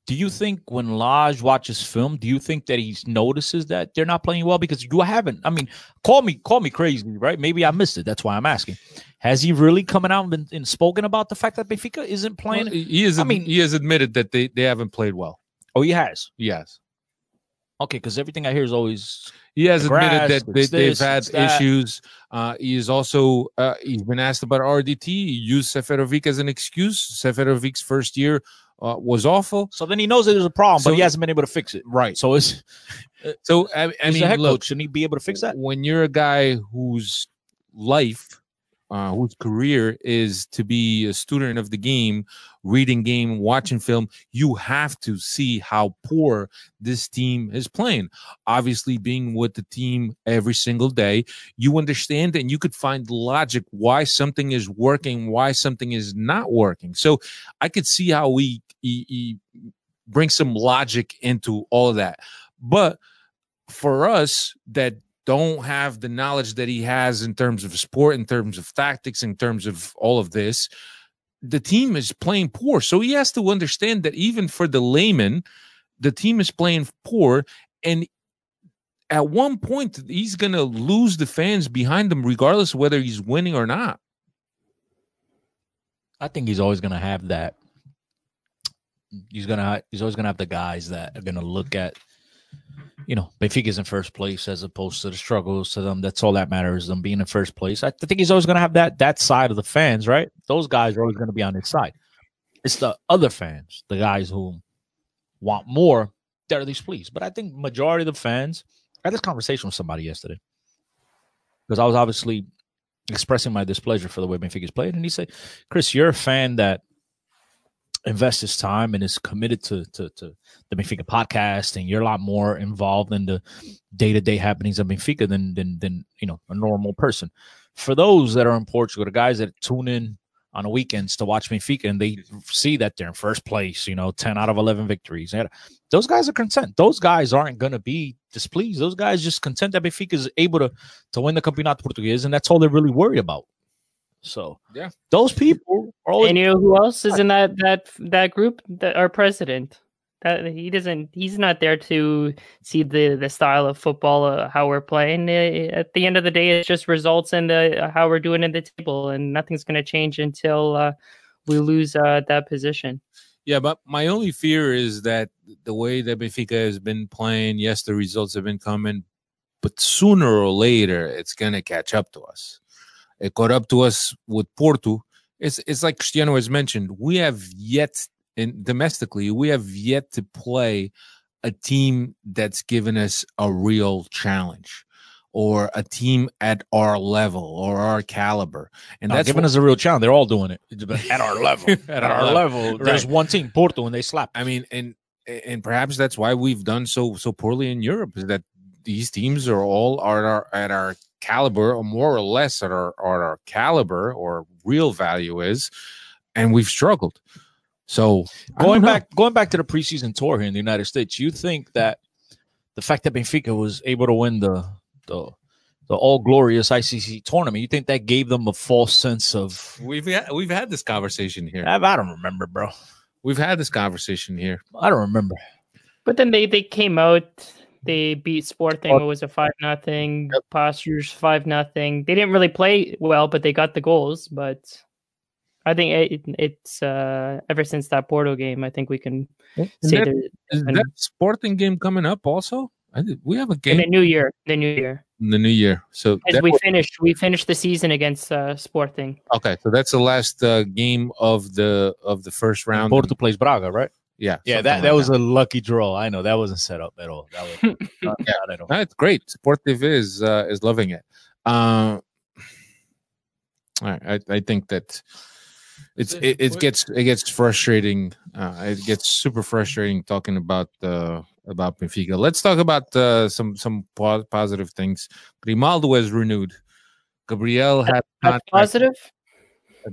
do you think when Lage watches film, do you think that he notices that they're not playing well? Because you haven't. I mean, call me call me crazy, right? Maybe I missed it. That's why I'm asking. Has he really come out and, and spoken about the fact that Benfica isn't playing? Well, he is. I mean, he has admitted that they, they haven't played well. oh, he has. Yes, Okay, because everything I hear is always he has admitted that they, it's they've had issues. Uh, he is also uh, he's been asked about RDT. He used Seferovic as an excuse. Seferovic's first year uh, was awful. so. Then he knows that there's a problem, but he hasn't been able to fix it. Right. So it's So I, I he's mean, head look, coach. Shouldn't he be able to fix that? when you're a guy whose life, uh, whose career is to be a student of the game, reading game, watching film, you have to see how poor this team is playing. Obviously, being with the team every single day, you understand and you could find logic why something is working, why something is not working. So I could see how we he, he bring some logic into all of that. But for us that don't have the knowledge that he has in terms of sport, in terms of tactics, in terms of all of this, the team is playing poor. So he has to understand that even for the layman, the team is playing poor. And at one point, he's going to lose the fans behind him, regardless of whether he's winning or not. I think he's always going to have that. He's gonna. He's always gonna have the guys that are gonna look at, you know, Benfica's in first place as opposed to the struggles to them. That's all that matters. Them being in first place. I think he's always gonna have that that side of the fans, right? Those guys are always gonna be on his side. It's the other fans, the guys who want more, that are least pleased. But I think majority of the fans. I had this conversation with somebody yesterday because I was obviously expressing my displeasure for the way Benfica's played, and he said, "Chris, you're a fan that invests his time and is committed to to, to the Benfica podcast, and you're a lot more involved in the day to day happenings of Benfica than than than you know a normal person. For those that are in Portugal, the guys that tune in on the weekends to watch Benfica and they see that they're in first place, you know, ten out of eleven victories. Those guys are content. Those guys aren't going to be displeased. Those guys just content that Benfica is able to to win the Campeonato Português, and that's all they're really worried about. So Yeah. those people are always And you know who else is in that that that group? That our president. That he doesn't. He's not there to see the the style of football, uh, how we're playing. Uh, At the end of the day, it's just results and uh, how we're doing in the table, and nothing's going to change until uh, we lose uh, that position. Yeah, but my only fear is that the way that Benfica has been playing, yes, the results have been coming, but sooner or later it's gonna catch up to us. It caught up to us with Porto. It's it's like Cristiano has mentioned. We have yet in domestically, we have yet to play a team that's given us a real challenge or a team at our level or our caliber. And Not that's giving what- us a real challenge. They're all doing it at our level. at, our, level, there's Right. one team, Porto, and they slap. I mean, and and perhaps that's why we've done so so poorly in Europe is that these teams are all are at our, at our caliber or more or less at our at our caliber or real value is, and we've struggled. So going back, going back to the preseason tour here in the United States, you think that the fact that Benfica was able to win the the the all glorious ICC tournament, you think that gave them a false sense of? we've had, we've had this conversation here. I, I don't remember, bro. We've had this conversation here. I don't remember. But then they they came out. They beat Sporting. It was a five nothing. Postures five nothing. They didn't really play well, but they got the goals. But I think it, it's uh, ever since that Porto game, I think we can And say that- that Is that Sporting game coming up also? I did, we have a in game the new year, the new year. in the new year. So As we was- finished, we finished the season against uh, Sporting. okay, so that's the last uh, game of the of the first round. Porto plays Braga, right? Yeah, Yeah, that, like that was a lucky draw. I know that wasn't set up at all. That was not, not at all. That's great. Sportive is uh, is loving it. All right, I, I think that it's it, it gets it gets frustrating. Uh, it gets super frustrating talking about uh, about Benfica. Let's talk about uh, some some po- positive things. Grimaldo has renewed. Gabriel had That's contract- positive.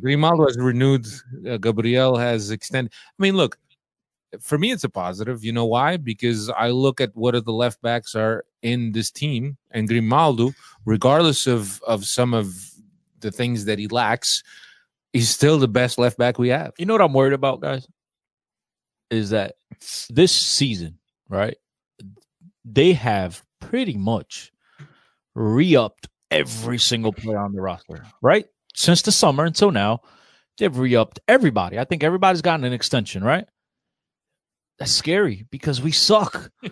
Grimaldo has renewed. Uh, Gabriel has extended. I mean, look, for me, it's a positive. You know why? Because I look at what are the left backs are in this team, and Grimaldo, regardless of of some of the things that he lacks, he's still the best left back we have. You know what I'm worried about, guys? Is that this season, right? They have pretty much re-upped every single player on the roster, right? Since the summer until now, they've re-upped everybody. I think everybody's gotten an extension, right? That's scary because we suck. I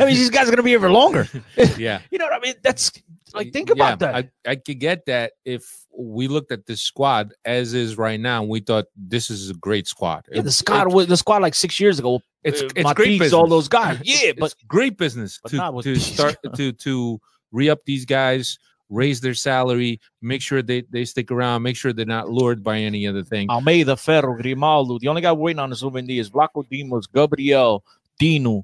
mean, these guys are gonna be here for longer. Yeah. You know what I mean? That's like think about that. I, I could get that if we looked at this squad as is right now, and we thought this is a great squad. yeah, the squad was the squad like six years ago. it's it's great business. all those guys. Yeah, It's but great business to, to start to to re up these guys, raise their salary, make sure they they stick around, make sure they're not lured by any other thing. Almeida, Ferro, Grimaldo. The only guy waiting on is Ruben Dias, Blanco Dimos, Gabriel, Dino,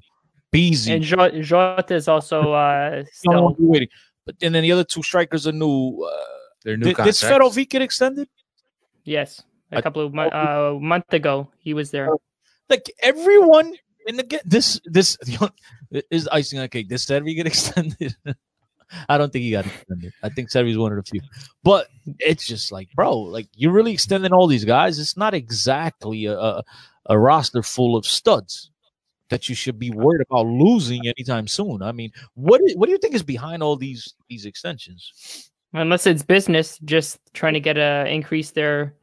Pizzi. And Jo- Jota is also uh, still one waiting. But and then the other two strikers are new. Uh, Their new did, did contracts. Ferrovic get extended? yes. I- A couple of mon- uh, month ago, he was there. Like everyone in the this this is icing on the cake. Did Cervi get extended? I don't think he got extended. I think Cervi's one of the few. But it's just like, bro, like you're really extending all these guys. It's not exactly a, a, roster full of studs that you should be worried about losing anytime soon. I mean, what is, what do you think is behind all these these extensions? Unless it's business, just trying to get a increase their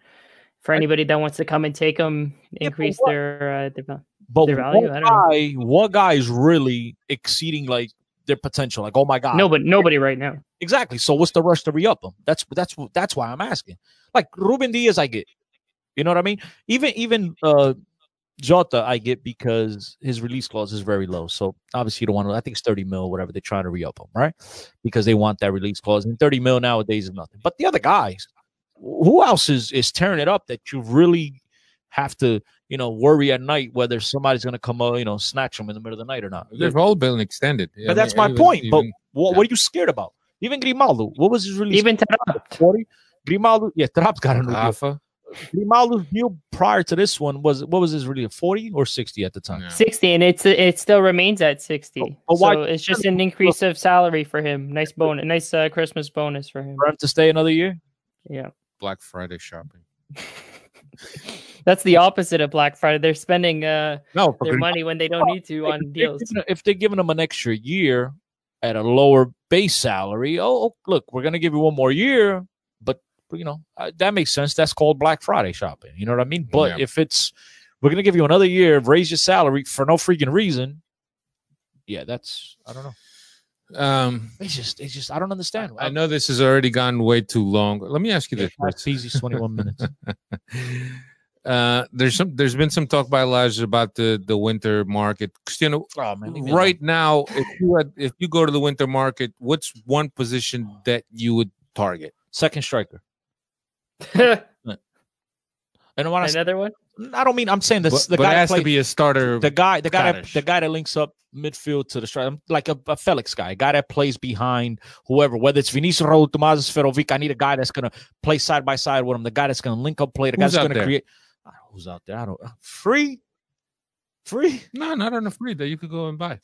for anybody that wants to come and take them, increase what- their uh, their But Their value? what I don't know. guy, what guy is really exceeding like their potential? Like, oh my god, no, but nobody right now. Exactly. So what's the rush to re up them? That's that's that's why I'm asking. Like Ruben Dias, I get. You know what I mean? Even even uh Jota, I get because his release clause is very low. So obviously you don't want to. I think it's 30 mil, whatever they're trying to re up him, right? Because they want that release clause. And 30 mil nowadays is nothing. But the other guys, who else is is tearing it up that you really have to, you know, worry at night whether somebody's going to come, uh, you know, snatch them in the middle of the night or not? They've all been extended. I But that's mean, my even- point. but what, yeah. what are you scared about? Even Grimaldo, what was his release? Even Taarabt. 40? Grimaldo, yeah, Trapp's got a new deal. Rafa, Grimaldo's deal prior to this one was what was his release? 40 or 60 at the time? Yeah. 60 and it's it still remains at 60 Oh, but why- so it's just an increase of salary for him nice bonus nice uh, christmas bonus for him For him to stay another year? yeah Black Friday shopping. that's the opposite of black friday they're spending uh No, their money when they don't need to on If deals giving- If they're giving them an extra year at a lower base salary, oh, oh, look, we're going to give you one more year, but, you know, uh, that makes sense. That's called Black Friday shopping. You know what I mean? But Yeah. if it's, we're going to give you another year, raise your salary for no freaking reason, yeah, that's, I don't know. um, It's just, it's just, I don't understand. I know this has already gone way too long. Let me ask you this. It's easy, 21 minutes. Uh, there's some. There's been some talk by Elijah about the the winter market. Cristiano, Oh, man, leave me right now, if you had, if you go to the winter market, what's one position that you would target? Second striker. And when I, s- another one I don't mean I'm saying this. But, the but guy that has to plays- be a starter. the guy, the guy, that, the guy that links up midfield to the striker, like a, a Felix guy, a guy that plays behind whoever, whether it's Vinicius Raul, Tomás Ferovic. I need a guy that's gonna play side by side with him. The guy that's gonna link up play. The guy Who's that's gonna there? create. Who's out there? I don't free, free. no, not on a free that you could go and buy.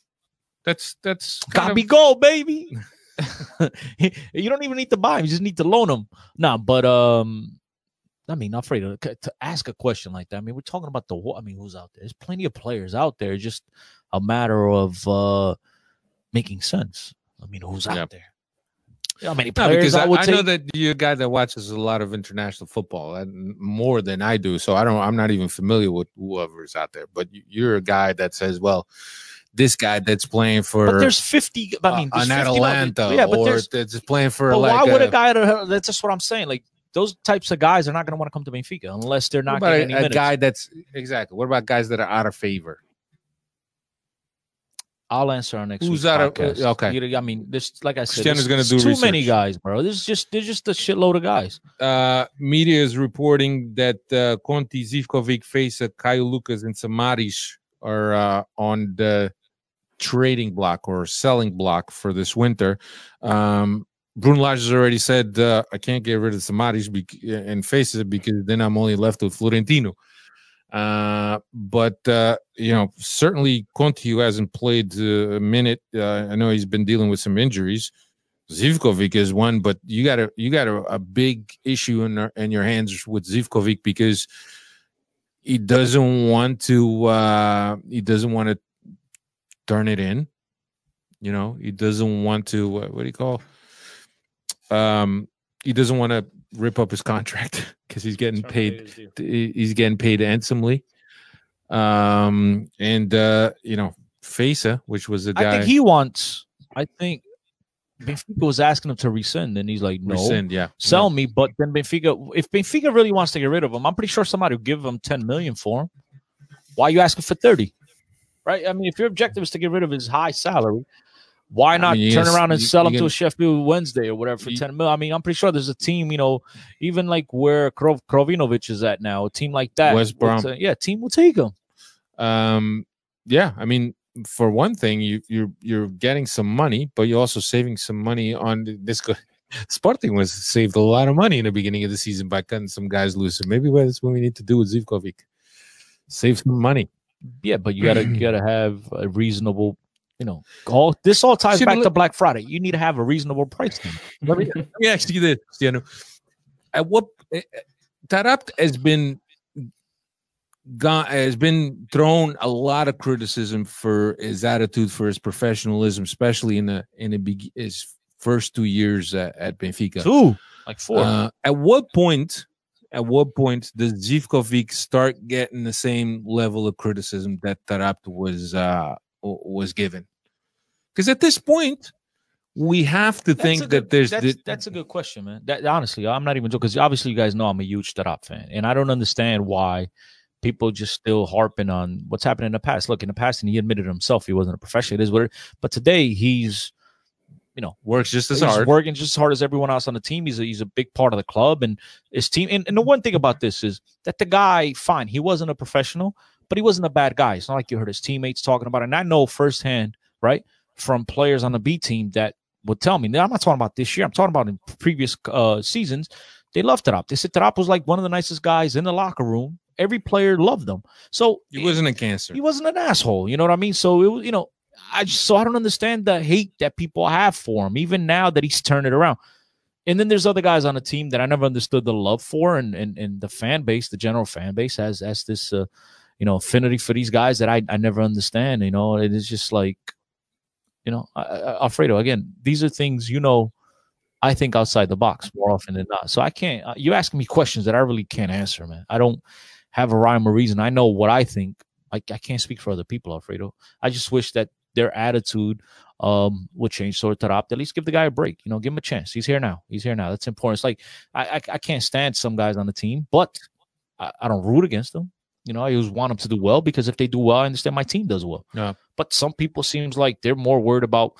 That's that's Copy of- go, baby. you don't even need to buy him; you just need to loan him. Nah, but um, I mean, not afraid to, to ask a question like that. I mean, we're talking about the. I mean, who's out there? There's plenty of players out there. Just a matter of uh making sense. I mean, who's out Yeah. there? How many No, players because I, I would I take? know that you're a guy that watches a lot of international football uh, and more than I do. So I don't. I'm not even familiar with whoever's out there. But you- you're a guy that says, "Well, this guy that's playing for but there's 50. I uh, mean, uh, an 50 Atalanta, yeah, but or that's playing for But like why would a, a guy? That's just what I'm saying. Like those types of guys are not going to want to come to Benfica unless they're not getting a, any a guy that's exactly. What about guys that are out of favor? I'll answer on next. Who's week's out podcast. uh, okay. You I mean, this like I said, Cristiano's gonna do too many guys, bro. There's just there's just a shitload of guys. Uh, media is reporting that uh, Conti, Zivkovic, Fejsa, Caio Lucas, and Samaris are uh, on the trading block or selling block for this winter. Um, Bruno Lage has already said uh, I can't get rid of Samaris bec- and Fejsa because then I'm only left with Florentino. Uh, but uh, you know, certainly Conti, who hasn't played uh, a minute, uh, I know he's been dealing with some injuries. Zivkovic is one, but you got a you got a, a big issue in in your hands with Zivkovic because he doesn't want to uh he doesn't want to turn it in. You know, he doesn't want to what, what do you call? Um, he doesn't want to rip up his contract because he's getting paid. he- He's getting paid handsomely. Um, and uh, you know, Fejsa, which was the guy. I think he wants. I think Benfica was asking him to rescind, and he's like, "No, Rescind, yeah. sell me." But then Benfica, if Benfica really wants to get rid of him, I'm pretty sure somebody will give him 10 million for him. Why are you asking for 30? Right? I mean, if your objective is to get rid of his high salary, why I not mean, turn around and you- sell you him to gotta- a Sheffield Wednesday or whatever for 10 million? I mean, I'm pretty sure there's a team, you know, even like where Krov- Krovinovic is at now, a team like that. West Brom. yeah, team will take him. Um, yeah, I mean, for one thing, you you're you're getting some money, but you're also saving some money on this. Go- Sporting was saved a lot of money in the beginning of the season by cutting some guys loose. So maybe that's what we need to do with Zivkovic. Save some money. Yeah, but you gotta you gotta have a reasonable, you know, all this all ties back to Black Friday. You need to have a reasonable price. Then. let me let me ask you this, Cristiano. At what eh, eh, Taarabt has been gone has been thrown a lot of criticism for his attitude, for his professionalism, especially in the in the his first two years at, at Benfica. Two, like four. Uh, at what point? At what point does Zivkovic start getting the same level of criticism that Taarabt was uh, was given? Because at this point, we have to That's think a that there's that's, the, that's a good question, man. That honestly, I'm not even joking because obviously you guys know I'm a huge Taarabt fan, and I don't understand why people just still harping on what's happened in the past. Look, in the past, and he admitted himself he wasn't a professional. It is what, it, but today he's, you know, works just as he's hard. working just as hard as everyone else on the team. He's a, he's a big part of the club and his team. And, and the one thing about this is that the guy, fine, he wasn't a professional, but he wasn't a bad guy. It's not like you heard his teammates talking about it. And I know firsthand, right, from players on the B team that would tell me. Now, I'm not talking about this year. I'm talking about in previous uh, seasons. They loved Taarabt. They said Taarabt was like one of the nicest guys in the locker room. Every player loved him. So He wasn't a cancer. he wasn't an asshole. You know what I mean? So it was, you know, I just so I don't understand the hate that people have for him, even now that he's turned it around. And then there's other guys on the team that I never understood the love for, and and, and the fan base, the general fan base, has has this uh, you know affinity for these guys that I I never understand. You know, it is just like, you know, Alfredo. Again, these are things you know. I think outside the box more often than not. So I can't. Uh, you asking me questions that I really can't answer, man. I don't have a rhyme or reason. I know what I think. I, I can't speak for other people, Alfredo. I just wish that their attitude um would change sort of. At least give the guy a break. You know, give him a chance. He's here now. He's here now. That's important. It's like I I, I can't stand some guys on the team, but I, I don't root against them. You know, I always want them to do well because if they do well, I understand my team does well. Yeah. But some people seems like they're more worried about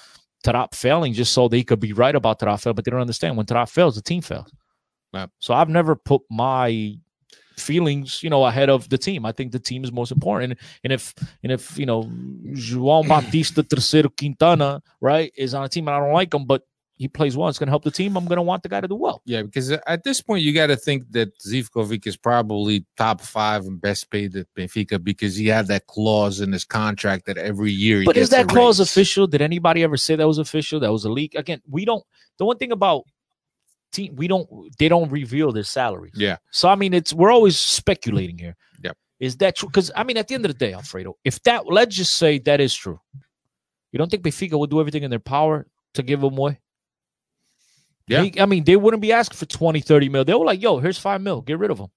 Taarabt failing just so they could be right about Taarabt fail, but they don't understand when Taarabt fails, the team fails. Yeah. So I've never put my feelings, you know, ahead of the team. I think the team is most important. And, and if and if you know João Batista Terceiro Quintana, right, is on a team and I don't like him, but he plays well, it's gonna help the team. I'm gonna want the guy to do well. Yeah, because at this point you got to think that Zivkovic is probably top five and best paid at Benfica because he had that clause in his contract that every year. He But is that clause raise. official? Did anybody ever say that was official? That was a leak? Again, we don't. The one thing about team, we don't. They don't reveal their salaries. Yeah. So I mean, it's we're always speculating here. Yep. Is that true? Because I mean, at the end of the day, Alfredo, if that let's just say that is true, you don't think Benfica will do everything in their power to give him away? Yeah. He- I mean, they wouldn't be asking for 20, 30 mil. They were like, yo, here's five mil. Get rid of him.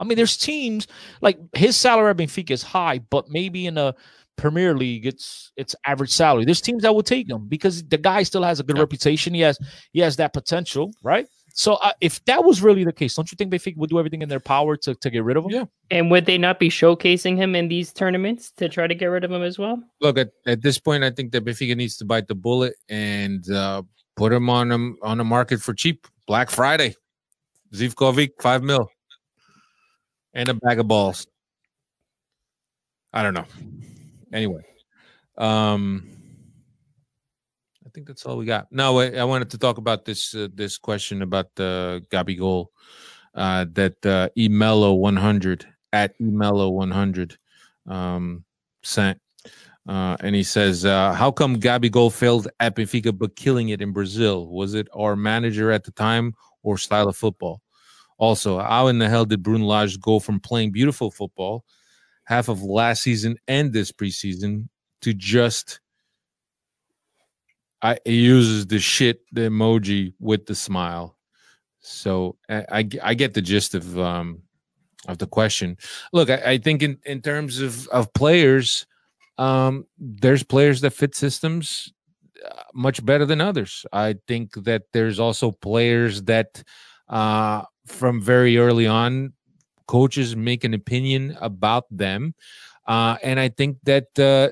I mean, there's teams like his salary at Benfica is high, but maybe in a Premier League, it's it's average salary. There's teams that will take him because the guy still has a good reputation. He has he has that potential, right? So uh, if that was really the case, don't you think Benfica would do everything in their power to, to get rid of him? Yeah. And would they not be showcasing him in these tournaments to try to get rid of him as well? Look at at this point, I think that Benfica needs to bite the bullet and uh, put him on him on the market for cheap. Black Friday, Zivkovic five mil, and a bag of balls. I don't know. Anyway, um, I think that's all we got. No, I, I wanted to talk about this uh, this question about the uh, Gabigol uh, that uh, Emelo one hundred at emelo100 um, sent. Uh, and he says, uh, How come Gabigol failed at Benfica but killing it in Brazil? Was it our manager at the time or style of football? Also, how in the hell did Bruno Lage go from playing beautiful football half of last season and this preseason to just I he uses the shit the emoji with the smile. So I, I, I get the gist of um of the question. Look, I, I think in, in terms of of players, um, there's players that fit systems uh, much better than others. I think that there's also players that uh, from very early on, coaches make an opinion about them, uh, and I think that uh,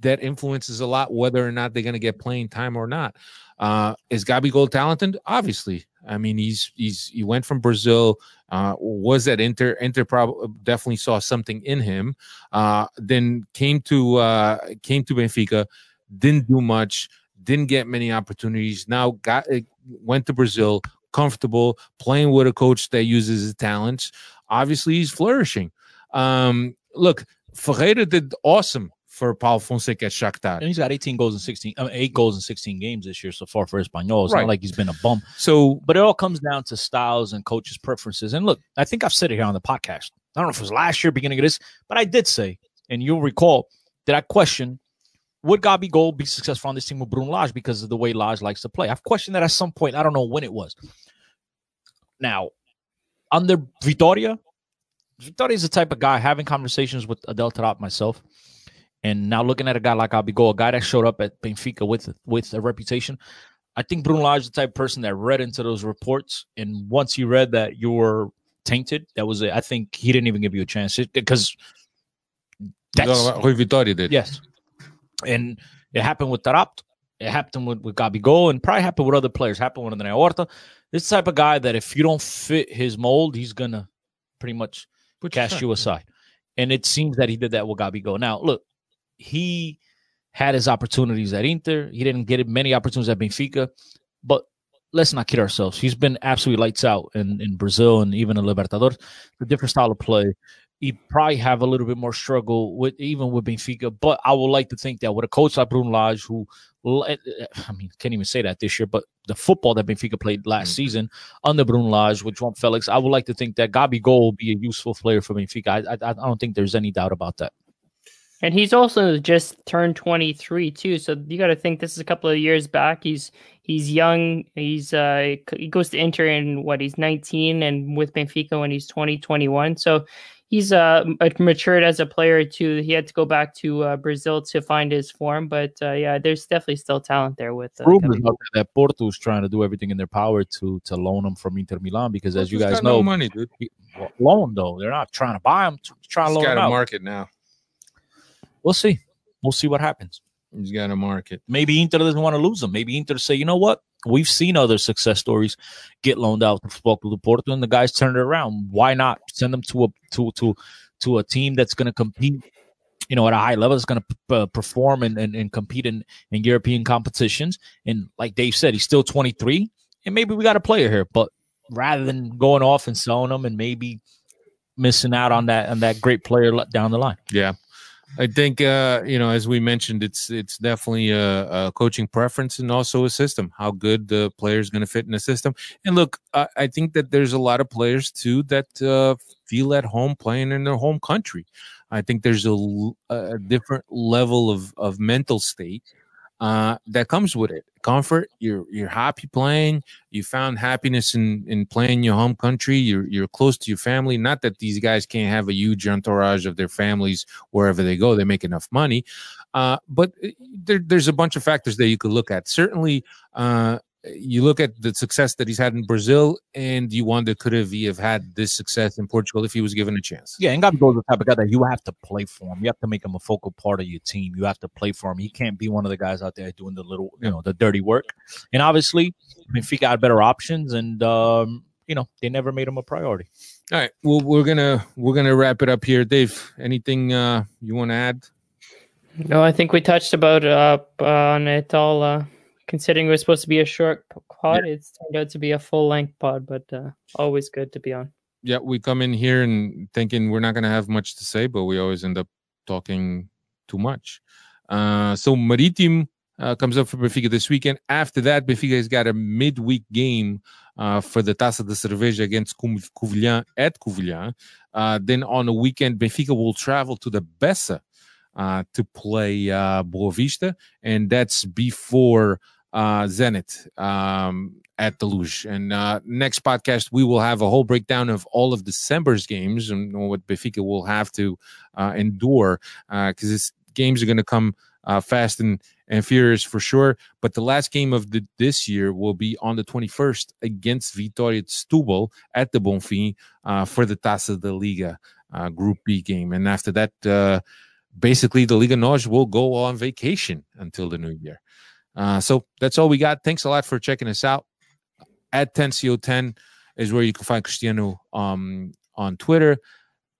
that influences a lot whether or not they're going to get playing time or not. Uh, is Gabigol talented? Obviously. I mean, he's he's he went from Brazil, uh, was at Inter. Inter probably definitely saw something in him. Uh, then came to uh, came to Benfica, didn't do much, didn't get many opportunities. Now got went to Brazil, comfortable playing with a coach that uses his talents. Obviously, he's flourishing. Um, look, Ferreira did awesome for Paulo Fonseca at Shakhtar. And he's got 18 goals in 16, I mean, eight goals in 16 games this year so far for Espanyol. It's Right. not like he's been a bum. So, but it all comes down to styles and coaches' preferences. And look, I think I've said it here on the podcast. I don't know if it was last year, beginning of this, but I did say, and you'll recall, that I questioned would Gabigol be successful on this team with Bruno Lage because of the way Lage likes to play? I've questioned that at some point. I don't know when it was. Now, under Vitoria, Vitoria is the type of guy having conversations with Adel Taarabt myself, and now looking at a guy like Gabigol, a guy that showed up at Benfica with with a reputation. I think Bruno Lage is the type of person that read into those reports, and once he read that you were tainted, that was it. I think he didn't even give you a chance because that's Rui Vitória did. Yes. And it happened with Taarabt. It happened with, with Gabigol and probably happened with other players. Happened with André Horta. This type of guy that if you don't fit his mold, he's gonna pretty much Put cast you aside. And it seems that he did that with Gabigol. Now, look, he had his opportunities at Inter. He didn't get many opportunities at Benfica, but let's not kid ourselves. He's been absolutely lights out in, in Brazil and even in Libertadores. The different style of play. He probably have a little bit more struggle with even with Benfica, but I would like to think that with a coach like Bruno Lage, who eh, I mean, can't even say that this year, but the football that Benfica played last mm. season under Bruno Lage with Juan Felix, I would like to think that Gabigol will be a useful player for Benfica. I, I, I don't think there's any doubt about that. And he's also just turned 23 too. So you got to think this is a couple of years back. He's he's young. He's uh he goes to Inter in what he's 19 and with Benfica when he's 20 21. So he's uh matured as a player too. He had to go back to uh, Brazil to find his form, but uh, yeah, there's definitely still talent there with uh, rumors out there that Porto is trying to do everything in their power to to loan him from Inter Milan because, as you guys got no know, money, dude. well, loan though they're not trying to buy him, trying to He's loan got him a out. market now. We'll see. We'll see what happens. He's got a market. Maybe Inter doesn't want to lose him. Maybe Inter say, you know what? We've seen other success stories get loaned out to Football Club Porto, and the guys turned it around. Why not send them to a to to to a team that's going to compete, you know, at a high level, that's going to uh, perform and, and, and compete in, in European competitions. And like Dave said, he's still 23, and maybe we got a player here. But rather than going off and selling them and maybe missing out on that on that great player down the line. Yeah. I think uh, you know, as we mentioned, it's it's definitely a, a coaching preference and also a system. How good the player is going to fit in the system. And look, I, I think that there's a lot of players too that uh, feel at home playing in their home country. I think there's a different level of of mental state uh, that comes with it. Comfort. You're you're happy playing. You found happiness in in playing your home country. You're you're close to your family. Not that these guys can't have a huge entourage of their families wherever they go. They make enough money, uh, but uh, there, there's a bunch of factors that you could look at. Certainly, uh, you look at the success that he's had in Brazil, and you wonder could have he have had this success in Portugal if he was given a chance. Yeah, and Gabigol is the type of guy that you have to play for him. You have to make him a focal part of your team. You have to play for him. He can't be one of the guys out there doing the little, you know, the dirty work. And obviously, Benfica had better options, and um, you know, they never made him a priority. All right, well, we're gonna we're gonna wrap it up here, Dave. Anything uh, you want to add? No, I think we touched about uh, on it all. Uh, considering it was supposed to be a short pod, it's turned out to be a full length pod, but uh, always good to be on. yeah, we come in here and thinking we're not going to have much to say, but we always end up talking too much. Uh, so Marítimo uh, comes up for Benfica this weekend. After that, Benfica has got a midweek game uh, for the Taça da Cerveja against Covilhã at Covilhã. Uh, then on the weekend, Benfica will travel to the Bessa uh, to play uh, Boavista, and that's before uh, Zenit um, at the Luz. And uh, next podcast, we will have a whole breakdown of all of December's games and what Benfica will have to uh, endure because these games are going to come uh, fast and, and furious for sure. But the last game of the, this year will be on the 21st against Vitória Setúbal at the Bonfim uh, for the Taça da Liga uh, Group B game. And after that, uh, basically the Liga Nós will go on vacation until the new year. Uh, so that's all we got. Thanks a lot for checking us out. At 10CO10 is where you can find Cristiano um, on Twitter.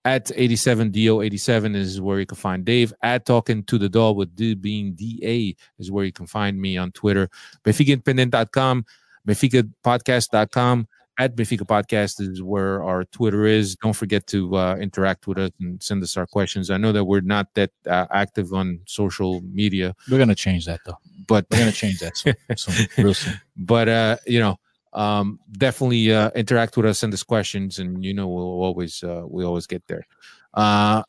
At 87DO87 is where you can find Dave. At Talking to the Doll with D being DA is where you can find me on Twitter. BenficaIndependent.com, BenficaPodcast.com. At Benfica Podcast is where our Twitter is. Don't forget to uh, interact with us and send us our questions. I know that we're not that uh, active on social media, We're gonna change that though. but We're gonna change that soon, soon, real soon. but uh you know um definitely uh interact with us send us questions and you know we'll always uh we always get there uh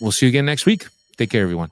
we'll see you again next week take care everyone